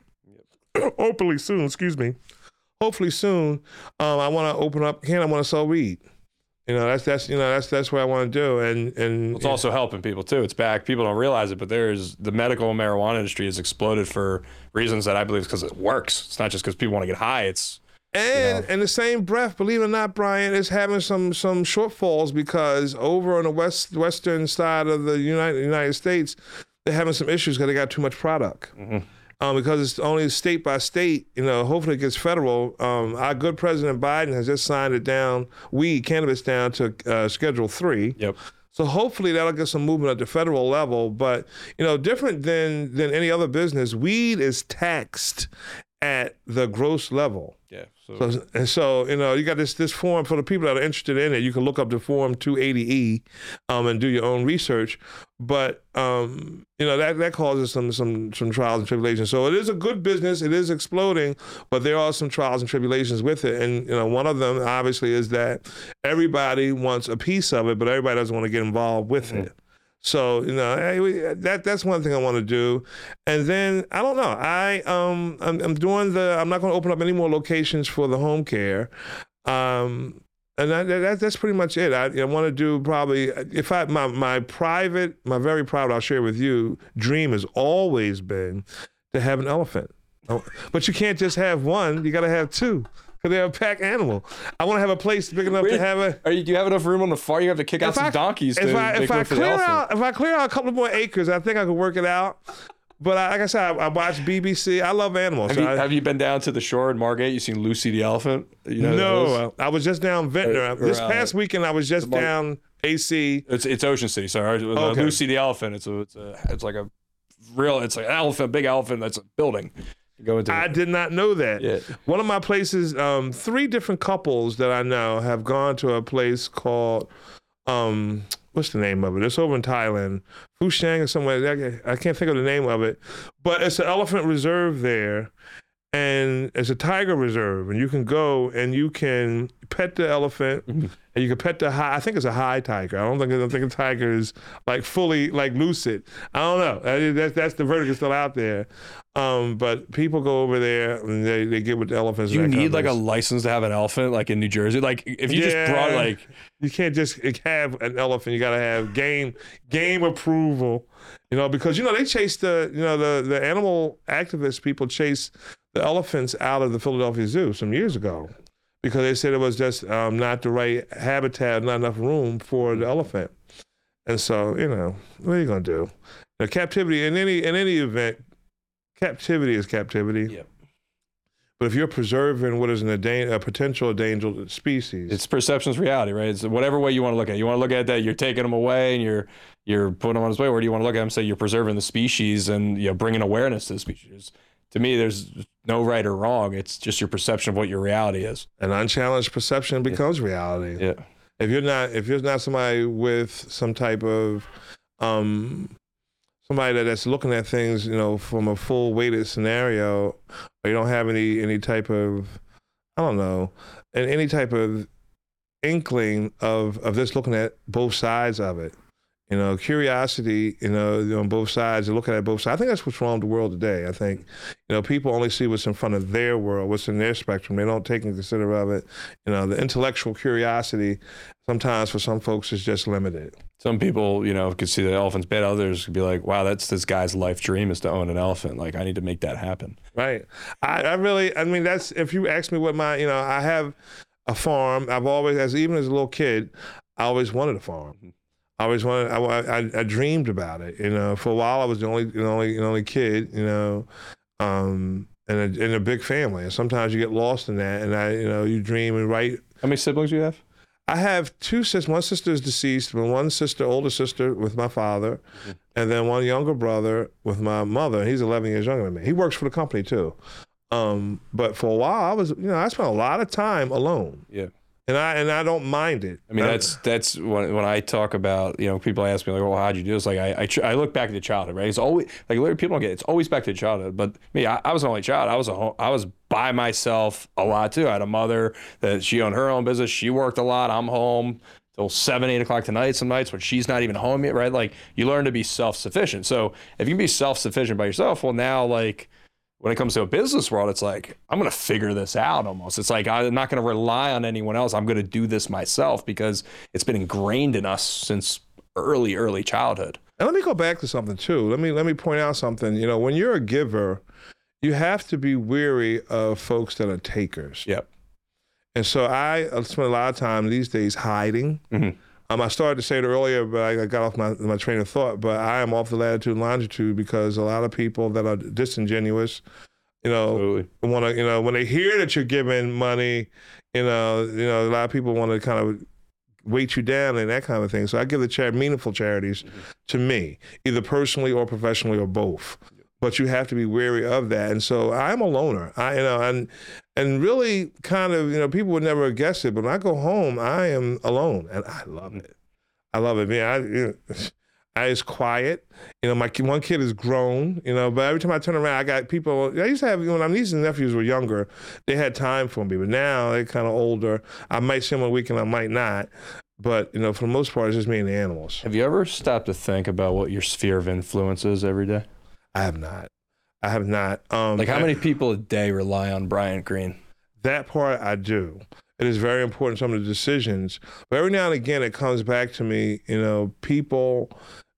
B: yep. hopefully soon, excuse me, hopefully soon, um, I want to open up. Can I want to sell weed? You know, that's that's you know that's that's what I want to do. And and
A: it's also helping people too. It's back. People don't realize it, but there's the medical marijuana industry has exploded for reasons that I believe is because it works. It's not just because people want to get high. It's
B: And in the same breath, believe it or not, Brian, is having some some shortfalls because over on the west western side of the United United States, they're having some issues because they got too much product. Um, because it's only state by state, you know. Hopefully, it gets federal. Um, our good President Biden has just signed it down, weed cannabis down to uh, Schedule Three.
A: yep.
B: So hopefully that'll get some movement at the federal level. But you know, different than than any other business, weed is taxed at the gross level.
A: Yeah. So,
B: So, and so, you know, you got this this form for the people that are interested in it. You can look up the form 280E um, and do your own research. But um, you know that that causes some some some trials and tribulations. So it is a good business. It is exploding, but there are some trials and tribulations with it. And you know, one of them obviously is that everybody wants a piece of it, but everybody doesn't want to get involved with it. So you know that that's one thing I want to do, and then I don't know. I um I'm, I'm doing the. I'm not going to open up any more locations for the home care, um, and that that's pretty much it. I, I want to do probably if I my my private my very private I'll share with you dream has always been to have an elephant, Oh, but you can't just have one. You got to have two. Because they're a pack animal. I want to have a place big enough to have a.
A: are you, do you have enough room on the farm? You have to kick out
B: If
A: some
B: I-
A: donkeys
B: if I if I clear out if I clear out a couple more acres, I think I could work it out. But I, like I said, I, I watch BBC. I love animals.
A: Have
B: so
A: you,
B: I-
A: have you been down to the shore in Margate? You seen Lucy the elephant? You know who that is?
B: no, I was just down Ventnor.
A: Or-
B: this past weekend, I was just down AC.
A: It's it's Ocean City. Sorry, Uh,
B: Okay.
A: Lucy the elephant. It's a it's a it's like a real. It's like an elephant, big elephant. That's a building. Go into.
B: I did not know that.
A: Yeah.
B: One of my places, um, three different couples that I know have gone to a place called, um, what's the name of it? It's over in Thailand, Fushang or somewhere. I can't think of the name of it, but it's an elephant reserve there, and it's a tiger reserve, and you can go and you can pet the elephant, and you can pet the high. I think it's a high tiger. I don't think I don't think a tiger is like fully like lucid. I don't know. That- That's that's the verdict is still out there. Um, but people go over there and they, they get with the elephants.
A: you
B: and that kind
A: need like a license to have an elephant, like in New Jersey. Like if you just brought like
B: You can't just have an elephant. You got to have game game approval. You know, because you know they chase the you know the the animal activist people chase the elephants out of the Philadelphia Zoo some years ago because they said it was just um, not the right habitat, not enough room for the elephant. And so you know what are you gonna do? The captivity in any in any event, captivity is captivity.
A: Yep.
B: But if you're preserving what is an endan- a potential endangered species,
A: it's perception's reality, right? It's whatever way you want to look at. it. You want to look at that you're taking them away and you're you're putting them on his way. Or do you want to look at them and say you're preserving the species and you know bringing awareness to the species? To me, there's no right or wrong. It's just your perception of what your reality is.
B: an unchallenged perception becomes reality.
A: Yeah.
B: If you're not if you're not somebody with some type of um somebody that, that's looking at things, you know, from a full weighted scenario, or you don't have any any type of I don't know, and any type of inkling of of this looking at both sides of it. You know, curiosity, you know, on both sides and looking at both sides. I think that's what's wrong with the world today. I think, you know, people only see what's in front of their world, what's in their spectrum. They don't take into consider of it. You know, the intellectual curiosity sometimes for some folks is just limited.
A: Some people, you know, could see the elephant's bad. Others could be like, wow, that's this guy's life dream is to own an elephant. Like, I need to make that happen.
B: Right. I, I really, I mean, that's, if you ask me what my, you know, I have a farm. I've always, as even as a little kid, I always wanted a farm. Mm-hmm. I always wanted. I, I, I, dreamed about it. You know, for a while I was the only the only the only kid. You know, um, in a in a big family, and sometimes you get lost in that. And I, you know, you dream and write.
A: How many siblings do you have?
B: I have two sisters. One sister is deceased, but one sister, older sister, with my father, mm-hmm. and then one younger brother with my mother. He's 11 years younger than me. He works for the company too. Um, but for a while, I was, you know, I spent a lot of time alone.
A: Yeah
B: and I and I don't mind it.
A: I mean, that's that's when when I talk about you know people ask me like, well, how'd you do this? Like I I, tr- I look back to childhood, right? It's always like literally people don't get it. it's always back to childhood. But me, I, I was an only child. I was a home, I was by myself a lot too. I had a mother that she owned her own business. She worked a lot. I'm home till seven, eight o'clock tonight some nights when she's not even home yet, right? Like you learn to be self sufficient. So if you can be self sufficient by yourself, well now like when it comes to a business world, it's like, I'm going to figure this out almost. It's like, I'm not going to rely on anyone else. I'm going to do this myself because it's been ingrained in us since early, early childhood.
B: And let me go back to something too. Let me, let me point out something. You know, when you're a giver, you have to be weary of folks that are takers.
A: Yep.
B: And so I spend a lot of time these days hiding. Mm-hmm. Um, I started to say it earlier, but I got off my, my train of thought. But I am off the latitude and longitude because a lot of people that are disingenuous, you know, want to, you know, when they hear that you're giving money, you know, you know, a lot of people want to kind of weight you down and that kind of thing. So I give the chair meaningful charities mm-hmm. to me, either personally or professionally or both but you have to be wary of that. And so I'm a loner. I you know and and really kind of you know people would never guess it, but when I go home, I am alone, and I love mm-hmm. it. I love it. Man, I. You know, I is quiet. You know, my one kid is grown. You know, but every time I turn around, I got people. I used to have you know, when my nieces and nephews were younger, they had time for me. But now they're kind of older. I might see them on the weekend, I might not. But you know, for the most part, it's just me and the animals.
A: Have you ever stopped to think about what your sphere of influence is every day?
B: I have not. I have not. Um,
A: like how many people a day rely on Bryant Greene?
B: That part I do. It is very important. Some of the decisions, but every now and again, it comes back to me. You know, people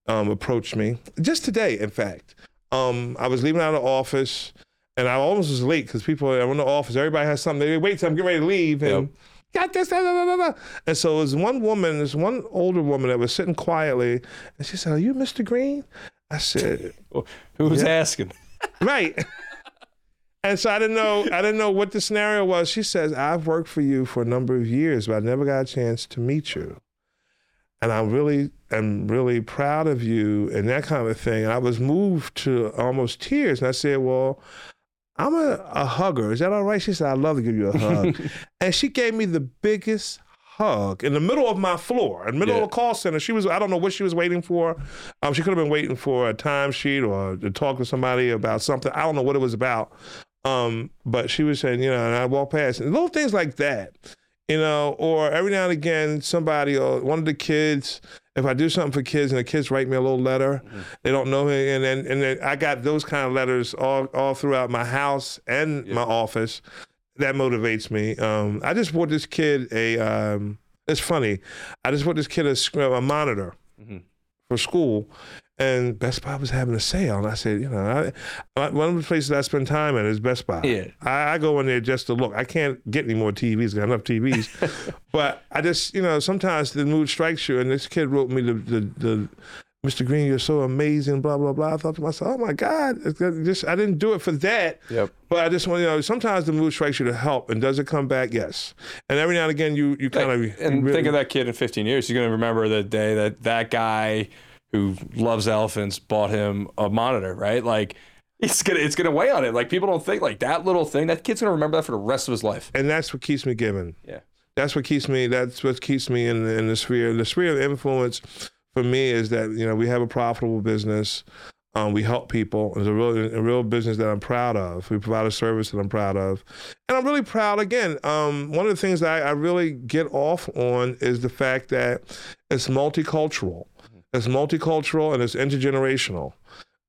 B: um, approach me. Just today, in fact, um, I was leaving out of the office, and I almost was late because people are in the office. Everybody has something. They wait till I'm getting ready to leave, and. Yep got this, And so it was one woman, this one older woman that was sitting quietly, and she said, Are you Mr. Greene? I said,
A: "Who's yeah. asking?"
B: Right. And so I didn't know I didn't know what the scenario was. She says, "I've worked for you for a number of years, but I never got a chance to meet you, and I really am really proud of you and that kind of thing." And I was moved to almost tears, and I said, "Well." I'm a, a hugger. Is that all right? She said, I'd love to give you a hug. and she gave me the biggest hug in the middle of my floor, in the middle yeah. of a call center. She was, I don't know what she was waiting for. Um, she could have been waiting for a timesheet or to talk to somebody about something. I don't know what it was about. Um, but she was saying, you know, and I walked past and little things like that, you know, or every now and again, somebody or one of the kids, if I do something for kids and the kids write me a little letter, mm-hmm. they don't know me, and then and then I got those kind of letters all all throughout my house and yeah. my office that motivates me. Um, I just bought this kid a. Um, it's funny. I just bought this kid a, a monitor mm-hmm. for school, and Best Buy was having a sale, and I said, you know, I, one of the places I spend time at is Best Buy.
A: Yeah.
B: I, I go in there just to look. I can't get any more TVs. Got enough TVs, but I just, you know, sometimes the mood strikes you, and this kid wrote me the the, the Mr. Greene, you're so amazing, blah, blah, blah. I thought to myself, oh my God, just I didn't do it for that.
A: Yep.
B: But I just want, you know, sometimes the mood strikes you to help. And does it come back? Yes. And every now and again, you, you kind of.
A: And really, think of that kid in 15 years. He's going to remember the day that that guy who loves elephants bought him a monitor, right? Like, it's gonna it's gonna weigh on it. Like people don't think like that little thing. That kid's gonna remember that for the rest of his life.
B: And that's what keeps me giving.
A: Yeah.
B: That's what keeps me. That's what keeps me in in the sphere. The sphere of influence for me is that you know we have a profitable business. Um, we help people. It's a real, a real business that I'm proud of. We provide a service that I'm proud of, and I'm really proud. Again, um, one of the things that I, I, really get off on is the fact that it's multicultural. it's multicultural, and it's intergenerational.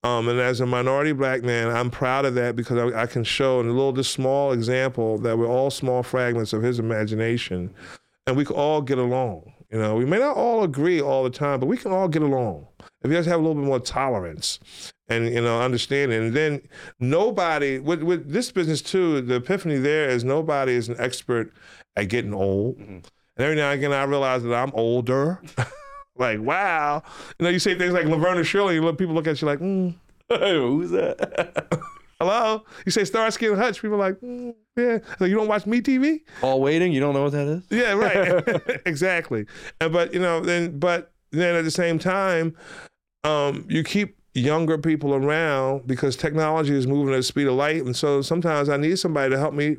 B: Um, and as a minority black man, I'm proud of that because I, I can show in a little this small example that we're all small fragments of his imagination, and we can all get along. You know, we may not all agree all the time, but we can all get along if you just have a little bit more tolerance and you know understanding. And then nobody with with this business too. The epiphany there is nobody is an expert at getting old. Mm-hmm. And every now and again, I realize that I'm older. like, wow. You know, you say things like Laverne and Shirley, you look, people look at you like, mm.
A: who's that?
B: Hello? You say Starsky and Hutch, people are like, mm, yeah. So you don't watch Me TV?
A: All waiting, you don't know what that is?
B: Yeah, right. exactly. And but you know, then but then at the same time, um, you keep younger people around because technology is moving at the speed of light, and so sometimes I need somebody to help me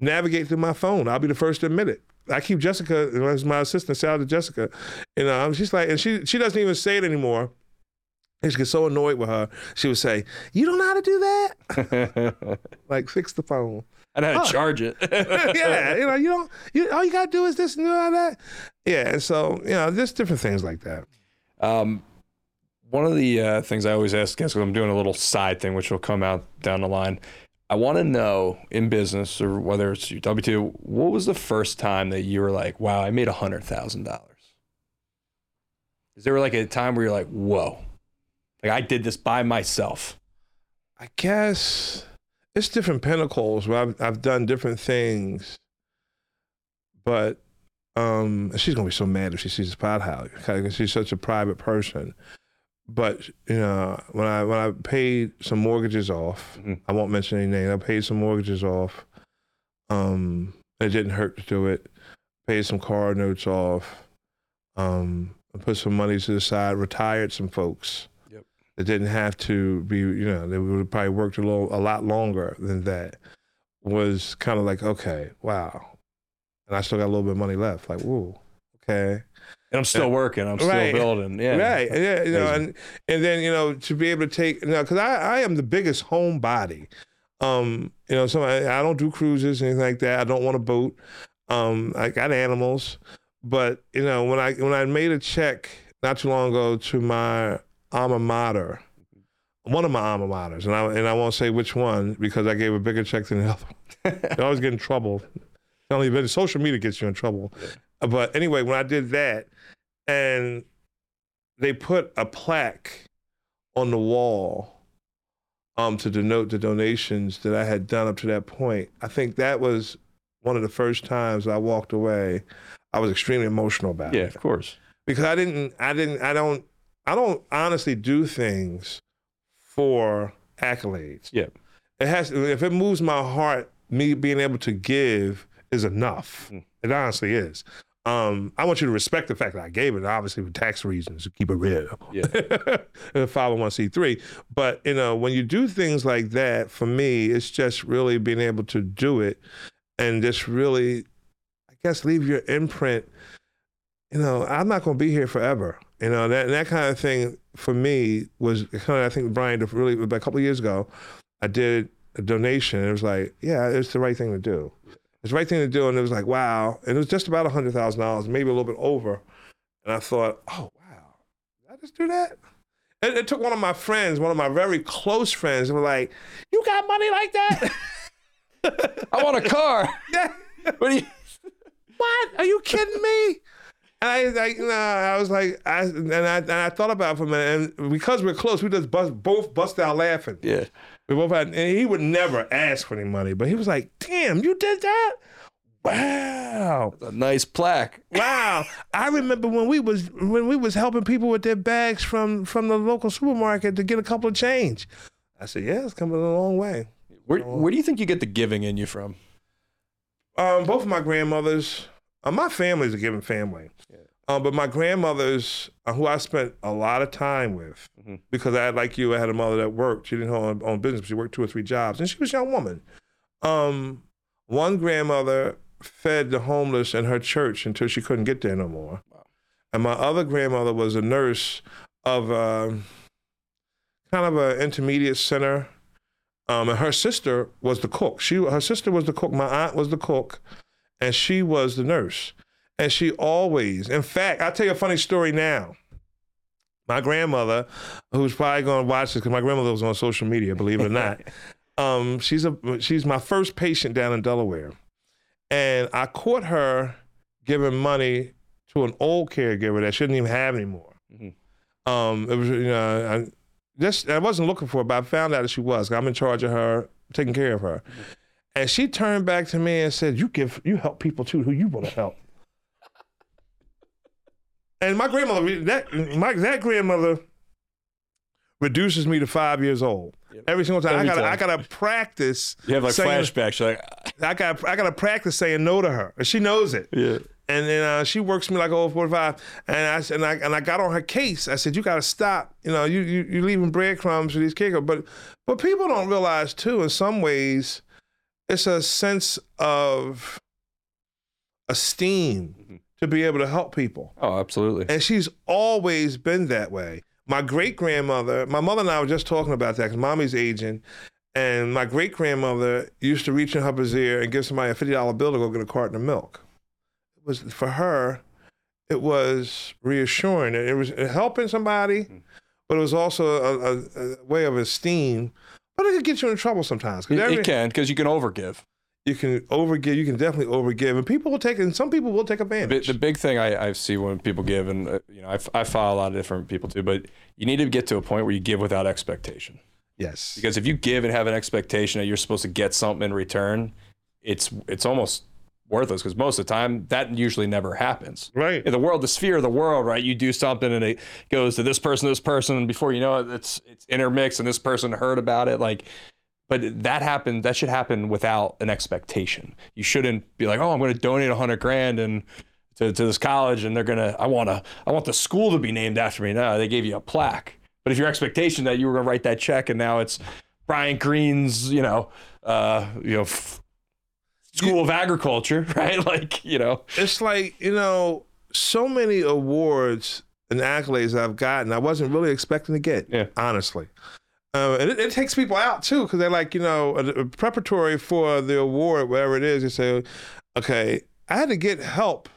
B: navigate through my phone. I'll be the first to admit it. I keep Jessica as my assistant. Shout out to Jessica. You know, she's like, and she she doesn't even say it anymore. And she gets so annoyed with her. She would say, "You don't know how to do that. like, fix the phone."
A: I know how to oh. charge it.
B: yeah, you know, you don't. You, all you gotta do is this and all that. Yeah, and so you know, just different things like that. Um,
A: one of the uh, things I always ask guests, because I'm doing a little side thing, which will come out down the line. I want to know in business or whether it's your W two, what was the first time that you were like, "Wow, I made a hundred thousand dollars"? Is there like a time where you're like, "Whoa, like I did this by myself"?
B: I guess it's different pinnacles where I've I've done different things, but um, she's gonna be so mad if she sees this podcast because she's such a private person but you know, when I when I paid some mortgages off, mm-hmm. I won't mention any names. I paid some mortgages off. Um, it didn't hurt to do it. Paid some car notes off. Um, put some money to the side. Retired some folks. It didn't have to be. You know, they would have probably worked a little, a lot longer than that. Was kind of like, okay, wow, and I still got a little bit of money left. Like, whoa, okay.
A: And I'm still working. I'm still right. building. Yeah.
B: Right. Yeah. You know, and and then you know to be able to take you know because I I am the biggest homebody. Um, you know, so I, I don't do cruises anything like that. I don't want a boat. Um, I got animals, but you know when I when I made a check not too long ago to my alma mater, one of my alma maters, and I and I won't say which one because I gave a bigger check than the other. I always get in trouble. Not only but social media gets you in trouble. But anyway, when I did that, and they put a plaque on the wall um, to denote the donations that I had done up to that point. I think that was one of the first times I walked away. I was extremely emotional about
A: yeah,
B: it.
A: Yeah, of course.
B: Because I didn't, I didn't, I don't, I don't honestly do things for accolades.
A: Yeah.
B: It has, if it moves my heart, me being able to give is enough. Mm. It honestly is. Um, I want you to respect the fact that I gave it, obviously for tax reasons, to keep it real.
A: Yeah.
B: 501c3. But, you know, when you do things like that, for me, it's just really being able to do it and just really, I guess, leave your imprint. You know, I'm not going to be here forever. You know, that, that kind of thing for me was kind of, I think, Brian, really, about a couple of years ago, I did a donation. And it was like, yeah, it's the right thing to do. It's the right thing to do. And it was like, wow. And it was just about $100,000, maybe a little bit over. And I thought, oh, wow, did I just do that? And it took one of my friends, one of my very close friends, and were like, you got money like that?
A: I want a car.
B: Yeah. What, you... what? Are you kidding me? And I like, nah, I was like, I and I and I thought about it for a minute, and because we're close, we just bust, both bust out laughing.
A: Yeah.
B: We both had, and he would never ask for any money, but he was like, "Damn, you did that! Wow,
A: a nice plaque.
B: Wow, I remember when we was when we was helping people with their bags from from the local supermarket to get a couple of change. I said, "Yeah, it's coming a long way."
A: Where where do you think you get the giving in you from?
B: Um, both of my grandmothers. Uh, my family's a giving family. Yeah. Um, but my grandmother's, uh, who I spent a lot of time with, mm-hmm. because I, like you, I had a mother that worked. She didn't own, own business. She worked two or three jobs, and she was a young woman. Um, one grandmother fed the homeless in her church until she couldn't get there no more. Wow. And my other grandmother was a nurse of uh, kind of an intermediate center. Um, and her sister was the cook. She, her sister was the cook. My aunt was the cook, and she was the nurse. And she always, in fact, I'll tell you a funny story now. My grandmother, who's probably going to watch this because my grandmother was on social media, believe it or not. um, she's a she's my first patient down in Delaware, and I caught her giving money to an old caregiver that shouldn't even have anymore.
A: Mhm.
B: Um, it was you know I just I wasn't looking for it, but I found out that she was. I'm in charge of her, taking care of her, and she turned back to me and said, "You give you help people too who you want to help." And my grandmother, that my that grandmother reduces me to five years old. Every single time
A: Every
B: I gotta
A: time.
B: I gotta practice.
A: You have like
B: saying-
A: flashbacks. Like,
B: I got I gotta practice saying no to her, and she knows it.
A: yeah.
B: And then uh, she works me like old 45. And I, and I and I got on her case. I said, you got to stop. You know, you, you, you're leaving breadcrumbs for these kickers. But, but people don't realize, too, in some ways, it's a sense of esteem mm-hmm. to be able to help people.
A: Oh, absolutely.
B: And she's always been that way. My great grandmother, my mother and I were just talking about that because mommy's aging. And my great grandmother used to reach in her brassiere and give somebody a $50 bill to go get a carton of milk. It was for her, it was reassuring. It was helping somebody, mm. but it was also a, a, a way of esteem. But it could get you in trouble sometimes.
A: It,
B: every-
A: it can because you can overgive.
B: you can overgive, you can definitely overgive. And people will take and some people will take advantage.
A: the big thing I, I see when people give, and uh, you know, I, I follow a lot of different people too, but you need to get to a point where you give without expectation.
B: yes.
A: Because if you give and have an expectation that you're supposed to get something in return, it's it's almost worthless. Because most of the time, that usually never happens.
B: Right.
A: In the world, the sphere of the world, right? You do something and it goes to this person, this person, and before you know it, it's it's intermixed, and this person heard about it. Like, but that happened. That should happen without an expectation. You shouldn't be like, oh, I'm going to donate a hundred grand and to, to this college, and they're gonna. I want to. I want the school to be named after me. No, they gave you a plaque. But if your expectation that you were going to write that check and now it's Bryant Greene's, you know, uh, you know. F- School of Agriculture, right? Like, you know,
B: it's like you know so many awards and accolades I've gotten I wasn't really expecting to get
A: Yeah.
B: honestly uh, and it, it takes people out too because they're like you know uh, preparatory for the award whatever it is they say okay I had to get help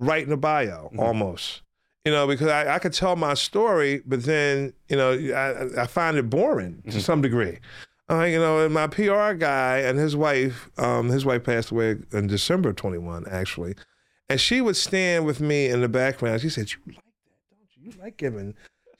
B: writing a bio
A: Mhm.
B: almost you know because I, I could tell my story but then you know I, I find it boring to
A: Mhm.
B: some degree uh, you know, and my PR guy and his wife, um, his wife passed away in December 21, actually. And she would stand with me in the background. She said, You like that, don't you? You like giving.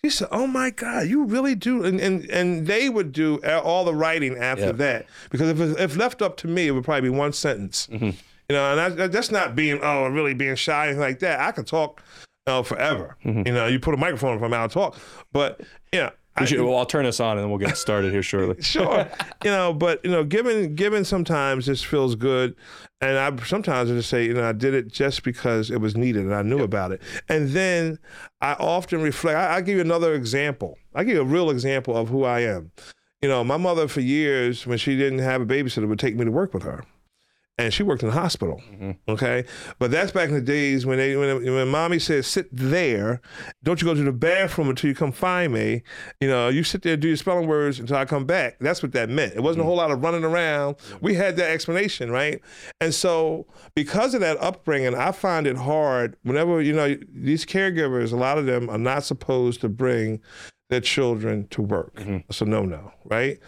B: She said, Oh my God, you really do. And and, and they would do all the writing after
A: Yeah.
B: that. Because if, it- if left up to me, it would probably be one sentence.
A: Mhm.
B: You know, and I, that's not being, oh, really being shy and like that. I could talk uh, forever.
A: Mhm.
B: You know, you put a microphone in front of me, I'll talk. But, yeah.
A: We should, well, I'll turn this on and then we'll get started here shortly.
B: sure. You know but you know given given sometimes this feels good and i sometimes I just say you know i did it just because it was needed and i knew about it. And then i often reflect I, i'll give you another example. I give you a real example of who i am. You know my mother for years when she didn't have a babysitter would take me to work with her and she worked in the hospital. Mm-hmm. Okay, but that's back in the days when they when, when mommy said sit there, don't you go to the bathroom until you come find me. You know, you sit there do your spelling words until I come back. That's what that meant. It wasn't a mm-hmm. whole lot of running around. We had that explanation, right? And so because of that upbringing, I find it hard whenever you know these caregivers. A lot of them are not supposed to bring their children to work. Mm-hmm. It's a no-no, right?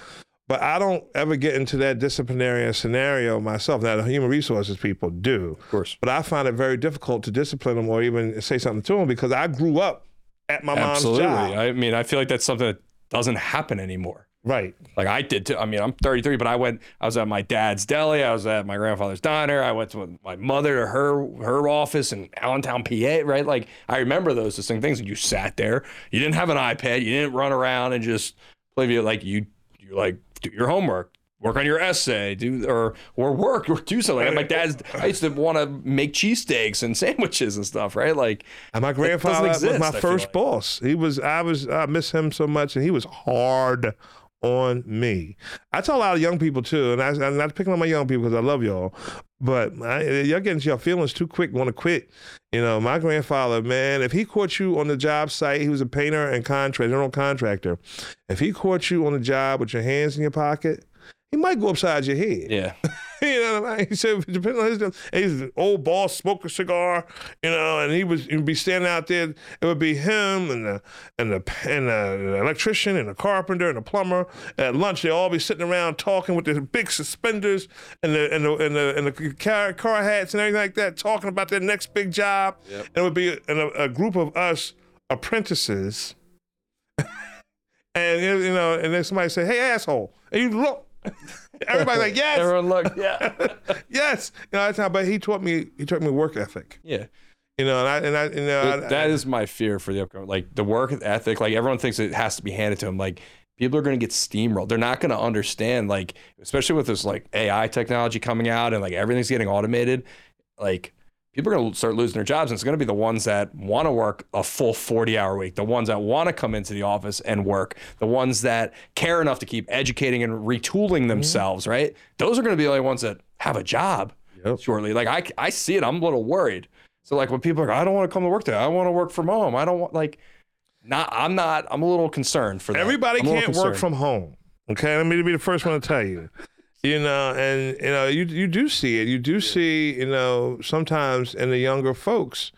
B: But I don't ever get into that disciplinary scenario myself. Now, the human resources people do.
A: Of course.
B: But I find it very difficult to discipline them or even say something to them because I grew up at my
A: Absolutely.
B: mom's job. Absolutely.
A: I mean, I feel like that's something that doesn't happen anymore.
B: right.
A: Like I did too. I mean, I'm 33, but I went. I was at my dad's deli. I was at my grandfather's diner. I went to my mother to her her office in Allentown, PA. Right? Like I remember those distinct things. And you sat there. You didn't have an iPad. You didn't run around and just play video. Like you, you like do your homework. Work on your essay, do or or work or do something. Like my dad's, I used to want to make cheesesteaks and sandwiches and stuff, right? Like
B: And my grandfather was my
A: I
B: first
A: like.
B: boss. He was I was I miss him so much and he was hard on me. I tell a lot of young people too, and I, I'm not picking on my young people because I love y'all, but I, y'all getting your feelings too quick, want to quit. You know, my grandfather, man, if he caught you on the job site, he was a painter and contractor, general contractor. If he caught you on the job with your hands in your pocket, he might go upside your head.
A: yeah,
B: you know what I mean? He said, depending on his, and he's an old boss, smoke a cigar, you know, and he was he'd be standing out there. It would be him and the and the and the electrician and the carpenter and the plumber. At lunch, they all be sitting around talking with their big suspenders and the and the and the, and the car, car hats and everything like that, talking about their next big job.
A: Yep.
B: And it would be a, a group of us apprentices. and you know, and then somebody say, "Hey, asshole," and you look. Everybody's like, "Yes,
A: Everyone look, yeah,
B: yes." You know, that's how. But he taught me. He taught me work ethic.
A: yeah.
B: You know, and I and I, you know, I,
A: that is my fear for the upcoming, like the work ethic. Like everyone thinks it has to be handed to them. Like people are going to get steamrolled. They're not going to understand. Like especially with this like AI technology coming out and like everything's getting automated. Like people are going to start losing their jobs, and it's going to be the ones that want to work a full forty hour week, the ones that want to come into the office and work, the ones that care enough to keep educating and retooling mm-hmm. themselves. Right? Those are going to be the only ones that have a job
B: Yep.
A: shortly. Like I, I see it. I'm a little worried. So like when people are, like, I don't want to come to work today. I want to work from home. I don't want like, not. I'm not. I'm a little concerned for that.
B: everybody
A: I'm a little
B: can't work from home. Okay, let me be the first one to tell you. You know, and you know, you you do see it. You do see, you know, sometimes in the younger folks.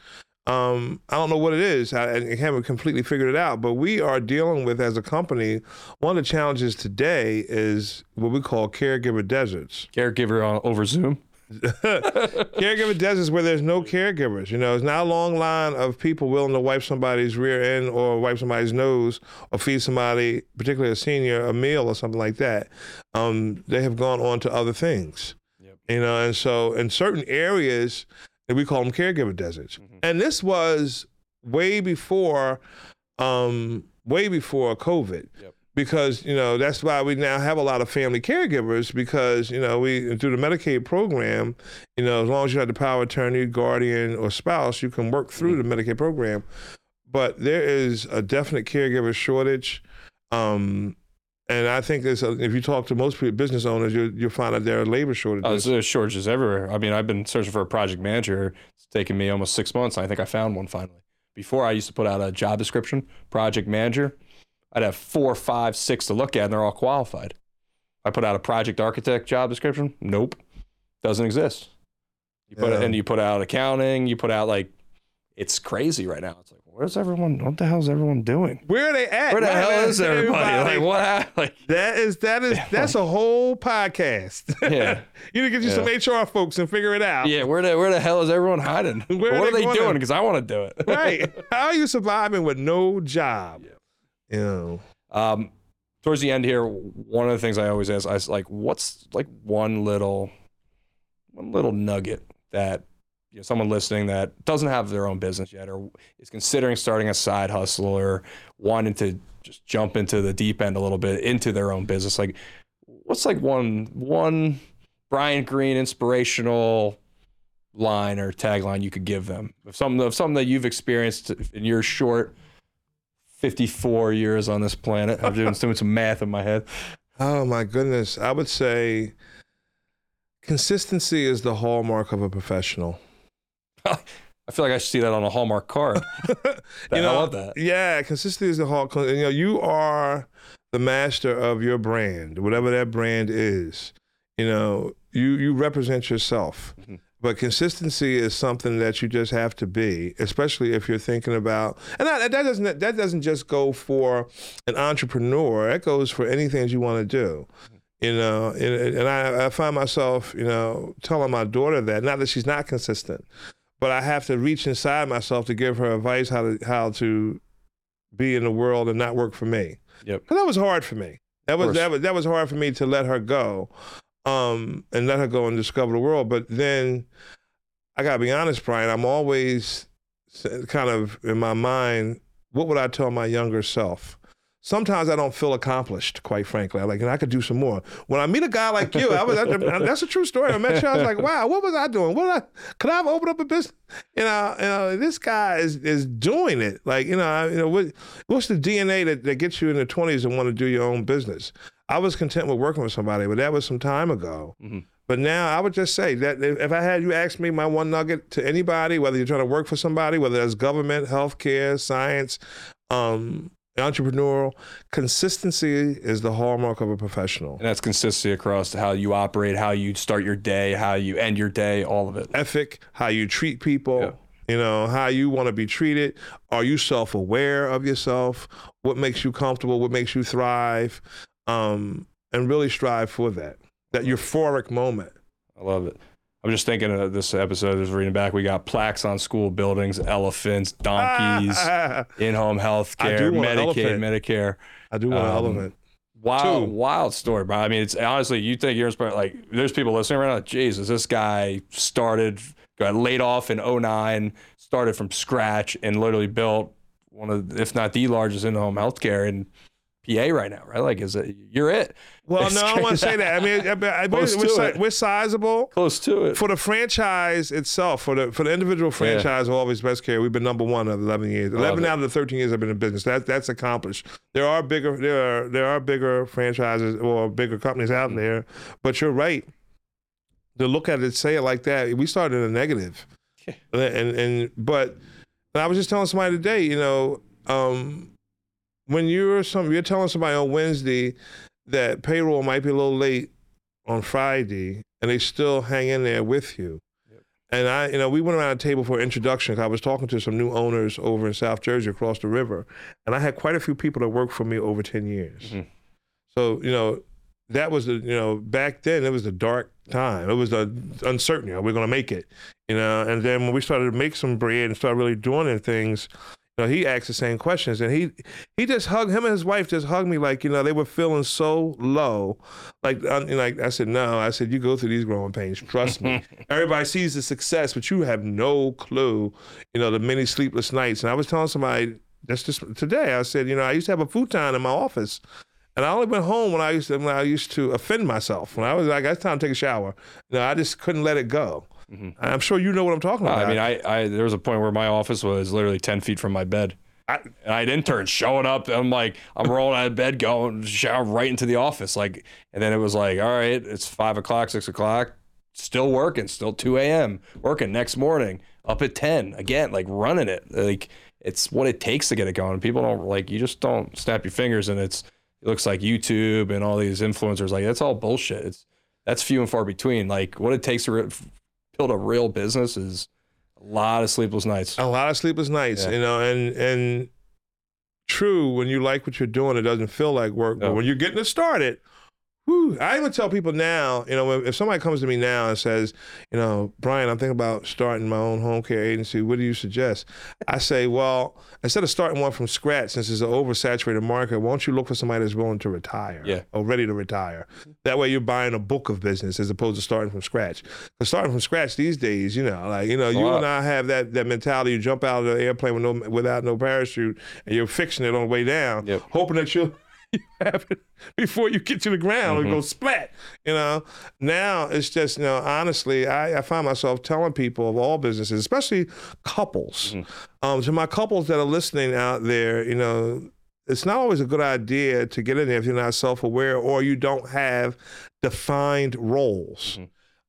B: Um, I don't know what it is. I, I haven't completely figured it out, but we are dealing with as a company. One of the challenges today is what we call caregiver deserts.
A: caregiver on, over Zoom.
B: caregiver deserts where there's no caregivers. You know, it's not a long line of people willing to wipe somebody's rear end or wipe somebody's nose or feed somebody, particularly a senior, a meal or something like that. Um, they have gone on to other things.
A: Yep.
B: You know, and so in certain areas, we call them caregiver deserts. And this was way before, um, way before COVID
A: Yep.
B: Because you know that's why we now have a lot of family caregivers because you know we through the Medicaid program, you know as long as you have the power of attorney, guardian, or spouse, you can work through the Medicaid program. But there is a definite caregiver shortage, um, and I think there's a, if you talk to most business owners, you you'll find that there are labor
A: Oh,
B: shortages.
A: there's shortages everywhere. I mean, I've been searching for a project manager. It's taken me almost six months. I think I found one finally. Before I used to put out a job description, project manager. I'd have four, five, six to look at, and they're all qualified. I put out a project architect job description. Nope, doesn't exist. You put
B: Yeah.
A: and you put out accounting. You put out like, it's crazy right now. It's like, where's everyone? What the hell is everyone doing?
B: Where are they at?
A: Where the
B: Right,
A: hell is everybody? Like what? Like
B: That is that is that's a whole podcast.
A: Yeah.
B: you need to get you some HR folks and figure it out.
A: yeah, where the where the hell is everyone hiding?
B: Where are
A: what are
B: they
A: they
B: going
A: doing? Because I want to do it.
B: right. How are you surviving with no job? You know.
A: Um, towards the end here, one of the things I always ask, I was like, what's like one little, one little nugget that you know, someone listening that doesn't have their own business yet, or is considering starting a side hustle, or wanting to just jump into the deep end a little bit into their own business. Like, what's like one one Bryant Greene inspirational line or tagline you could give them of something of something that you've experienced in your short 54 years on this planet. I'm doing, doing some math in my head.
B: Oh my goodness. I would say consistency is the hallmark of a professional.
A: I feel like I should see that on a Hallmark card.
B: you
A: I
B: know,
A: love that.
B: Yeah, consistency is the hallmark. You know, you are the master of your brand, whatever that brand is. You know, you you represent yourself.
A: Mhm.
B: But consistency is something that you just have to be, especially if you're thinking about. And that, that doesn't that doesn't just go for an entrepreneur. That goes for anything that you want to do. You know, and, and I, I find myself, you know, telling my daughter that not that she's not consistent, but I have to reach inside myself to give her advice how to how to be in the world and not work for me.
A: Yep.
B: Because that was hard for me. That was that was that was hard for me to let her go, um, and let her go and discover the world. But then, I gotta be honest, Brian. I'm always kind of in my mind. What would I tell my younger self? Sometimes I don't feel accomplished, quite frankly. I like, and I could do some more. When I meet a guy like you, I was, that's a true story. I met you, I was like, wow, what was I doing? What I, could I have opened up a business? You know, you know, this guy is is doing it. Like, you know, I, you know, what, what's the DNA that, that gets you in the 20s and want to do your own business? I was content with working with somebody, but that was some time ago.
A: Mhm.
B: But now I would just say that if I had you ask me my one nugget to anybody, whether you're trying to work for somebody, whether that's government, healthcare, science, um, entrepreneurial. Consistency is the hallmark of a professional.
A: And that's consistency across how you operate, how you start your day, how you end your day, all of it.
B: Ethic, how you treat people.
A: Yeah.
B: You know, how you want to be treated. Are you self aware of yourself? What makes you comfortable? What makes you thrive? Um, and really strive for that, that euphoric moment.
A: I love it. I'm just thinking of this episode. I was reading back. We got plaques on school buildings, elephants, donkeys, in-home health care,
B: do want an
A: Medicaid. Medicare.
B: I do want
A: Um,
B: an element.
A: Wild,
B: Two.
A: wild story, bro. I mean, it's honestly, you think you're inspired. Like, there's people listening right now. Jesus, this guy started, got laid off in 09, started from scratch, and literally built one of, if not the largest in-home healthcare in PA right now, right? Like, is it? You're it.
B: Well,
A: it's
B: no, I don't want to say that. I mean, I, I, we're, we're, sizable.
A: Close to it.
B: For the franchise itself, for the for the individual franchise of Always Best Care, we've been number one of eleven years. Eleven out of the thirteen years I've been in business. That that's accomplished. There are bigger there are there are bigger franchises or bigger companies out there, but you're right. To look at it, say it like that, we started in a negative,
A: Yeah.
B: and and but and I was just telling somebody today, you know, um, when you're some you're telling somebody on Wednesday that payroll might be a little late on Friday, and they still hang in there with you. And I, you know, we went around a table for introduction. 'cause I was talking to some new owners over in South Jersey across the river, and I had quite a few people that worked for me over ten years.
A: Mhm.
B: So you know, that was the you know back then it was the dark time. It was the uncertainty. Are we going to make it? You know, and then when we started to make some bread and start really doing things, you know, he asked the same questions, and he he just hugged him and his wife just hugged me like you know they were feeling so low, like I, like I said no, I said you go through these growing pains, trust me. Everybody sees the success, but you have no clue, you know, the many sleepless nights. And I was telling somebody that's just today. I said, you know, I used to have a futon in my office. And I only went home when I used to when I used to offend myself. When I was like, it's time to take a shower. No, I just couldn't let it go.
A: Mhm.
B: I'm sure you know what I'm talking about.
A: I mean, I, I there was a point where my office was literally ten feet from my bed. I, and I had interns showing up. I'm like, I'm rolling out of bed, going shower right into the office. Like, and then it was like, all right, it's five o'clock, six o'clock, still working, still two a.m. working next morning, up at ten again, like running it. Like, it's what it takes to get it going. People don't like, you just don't snap your fingers, and it's it looks like YouTube and all these influencers. Like, that's all bullshit. It's that's few and far between. Like, what it takes to re- build a real business is a lot of sleepless nights.
B: a lot of sleepless nights,
A: Yeah.
B: you know, and and true when you like what you're doing, it doesn't feel like work. But when you're getting it started, whew, I even tell people now, you know, if somebody comes to me now and says, you know, Brian, I'm thinking about starting my own home care agency. What do you suggest? I say, well, instead of starting one from scratch, since it's an oversaturated market, why don't you look for somebody that's willing to retire
A: Yeah.
B: or ready to retire? That way, you're buying a book of business as opposed to starting from scratch. Because starting from scratch these days, you know, like you know, you and I have that that mentality. You jump out of the airplane with no without no parachute, and you're fixing it on the way down,
A: Yep.
B: hoping that you'll you have it before you get to the ground and go splat. You know, now it's just you know, honestly, I, I find myself telling people of all businesses, especially couples, um, to my couples that are listening out there, you know. It's not always a good idea to get in there if you're not self-aware or you don't have defined roles,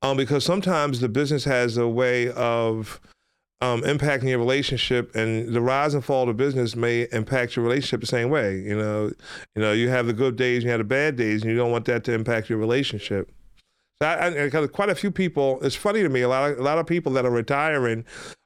B: um, because sometimes the business has a way of um, impacting your relationship, and the rise and fall of the business may impact your relationship the same way. You know, you know, you have the good days, you have the bad days, and you don't want that to impact your relationship. So, I, I, quite a few people, it's funny to me. A lot of a lot of people that are retiring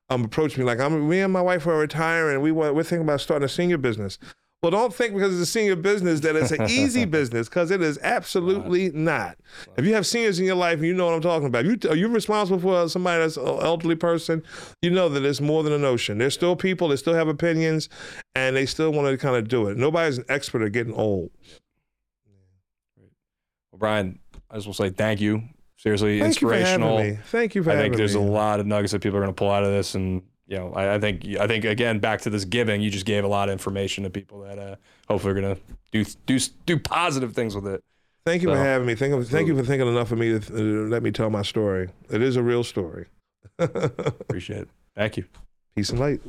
B: um, approach me like, "I'm me and my wife are retiring. We want, we're thinking about starting a senior business." Well, don't think because it's a senior business that it's an easy business because it is absolutely not. If you have seniors in your life, and you know what I'm talking about. You are you responsible for somebody that's an elderly person? You know that it's more than a notion. There's still people that still have opinions, and they still want to kind of do it. Nobody's an expert at getting old.
A: Well, Brian, I just want to say thank you. Seriously,
B: Thank you for
A: inspirational.
B: having me. Thank you for
A: I think there's
B: me.
A: a lot of nuggets that people are going to pull out of this, and you know, I, I think I think again back to this giving, you just gave a lot of information to people that uh, hopefully are going to do do do positive things with it.
B: Thank you for having me. Thank, you- thank you for thinking enough of me to uh, let me tell my story. It is a real story.
A: Appreciate it. Thank you.
B: Peace and light.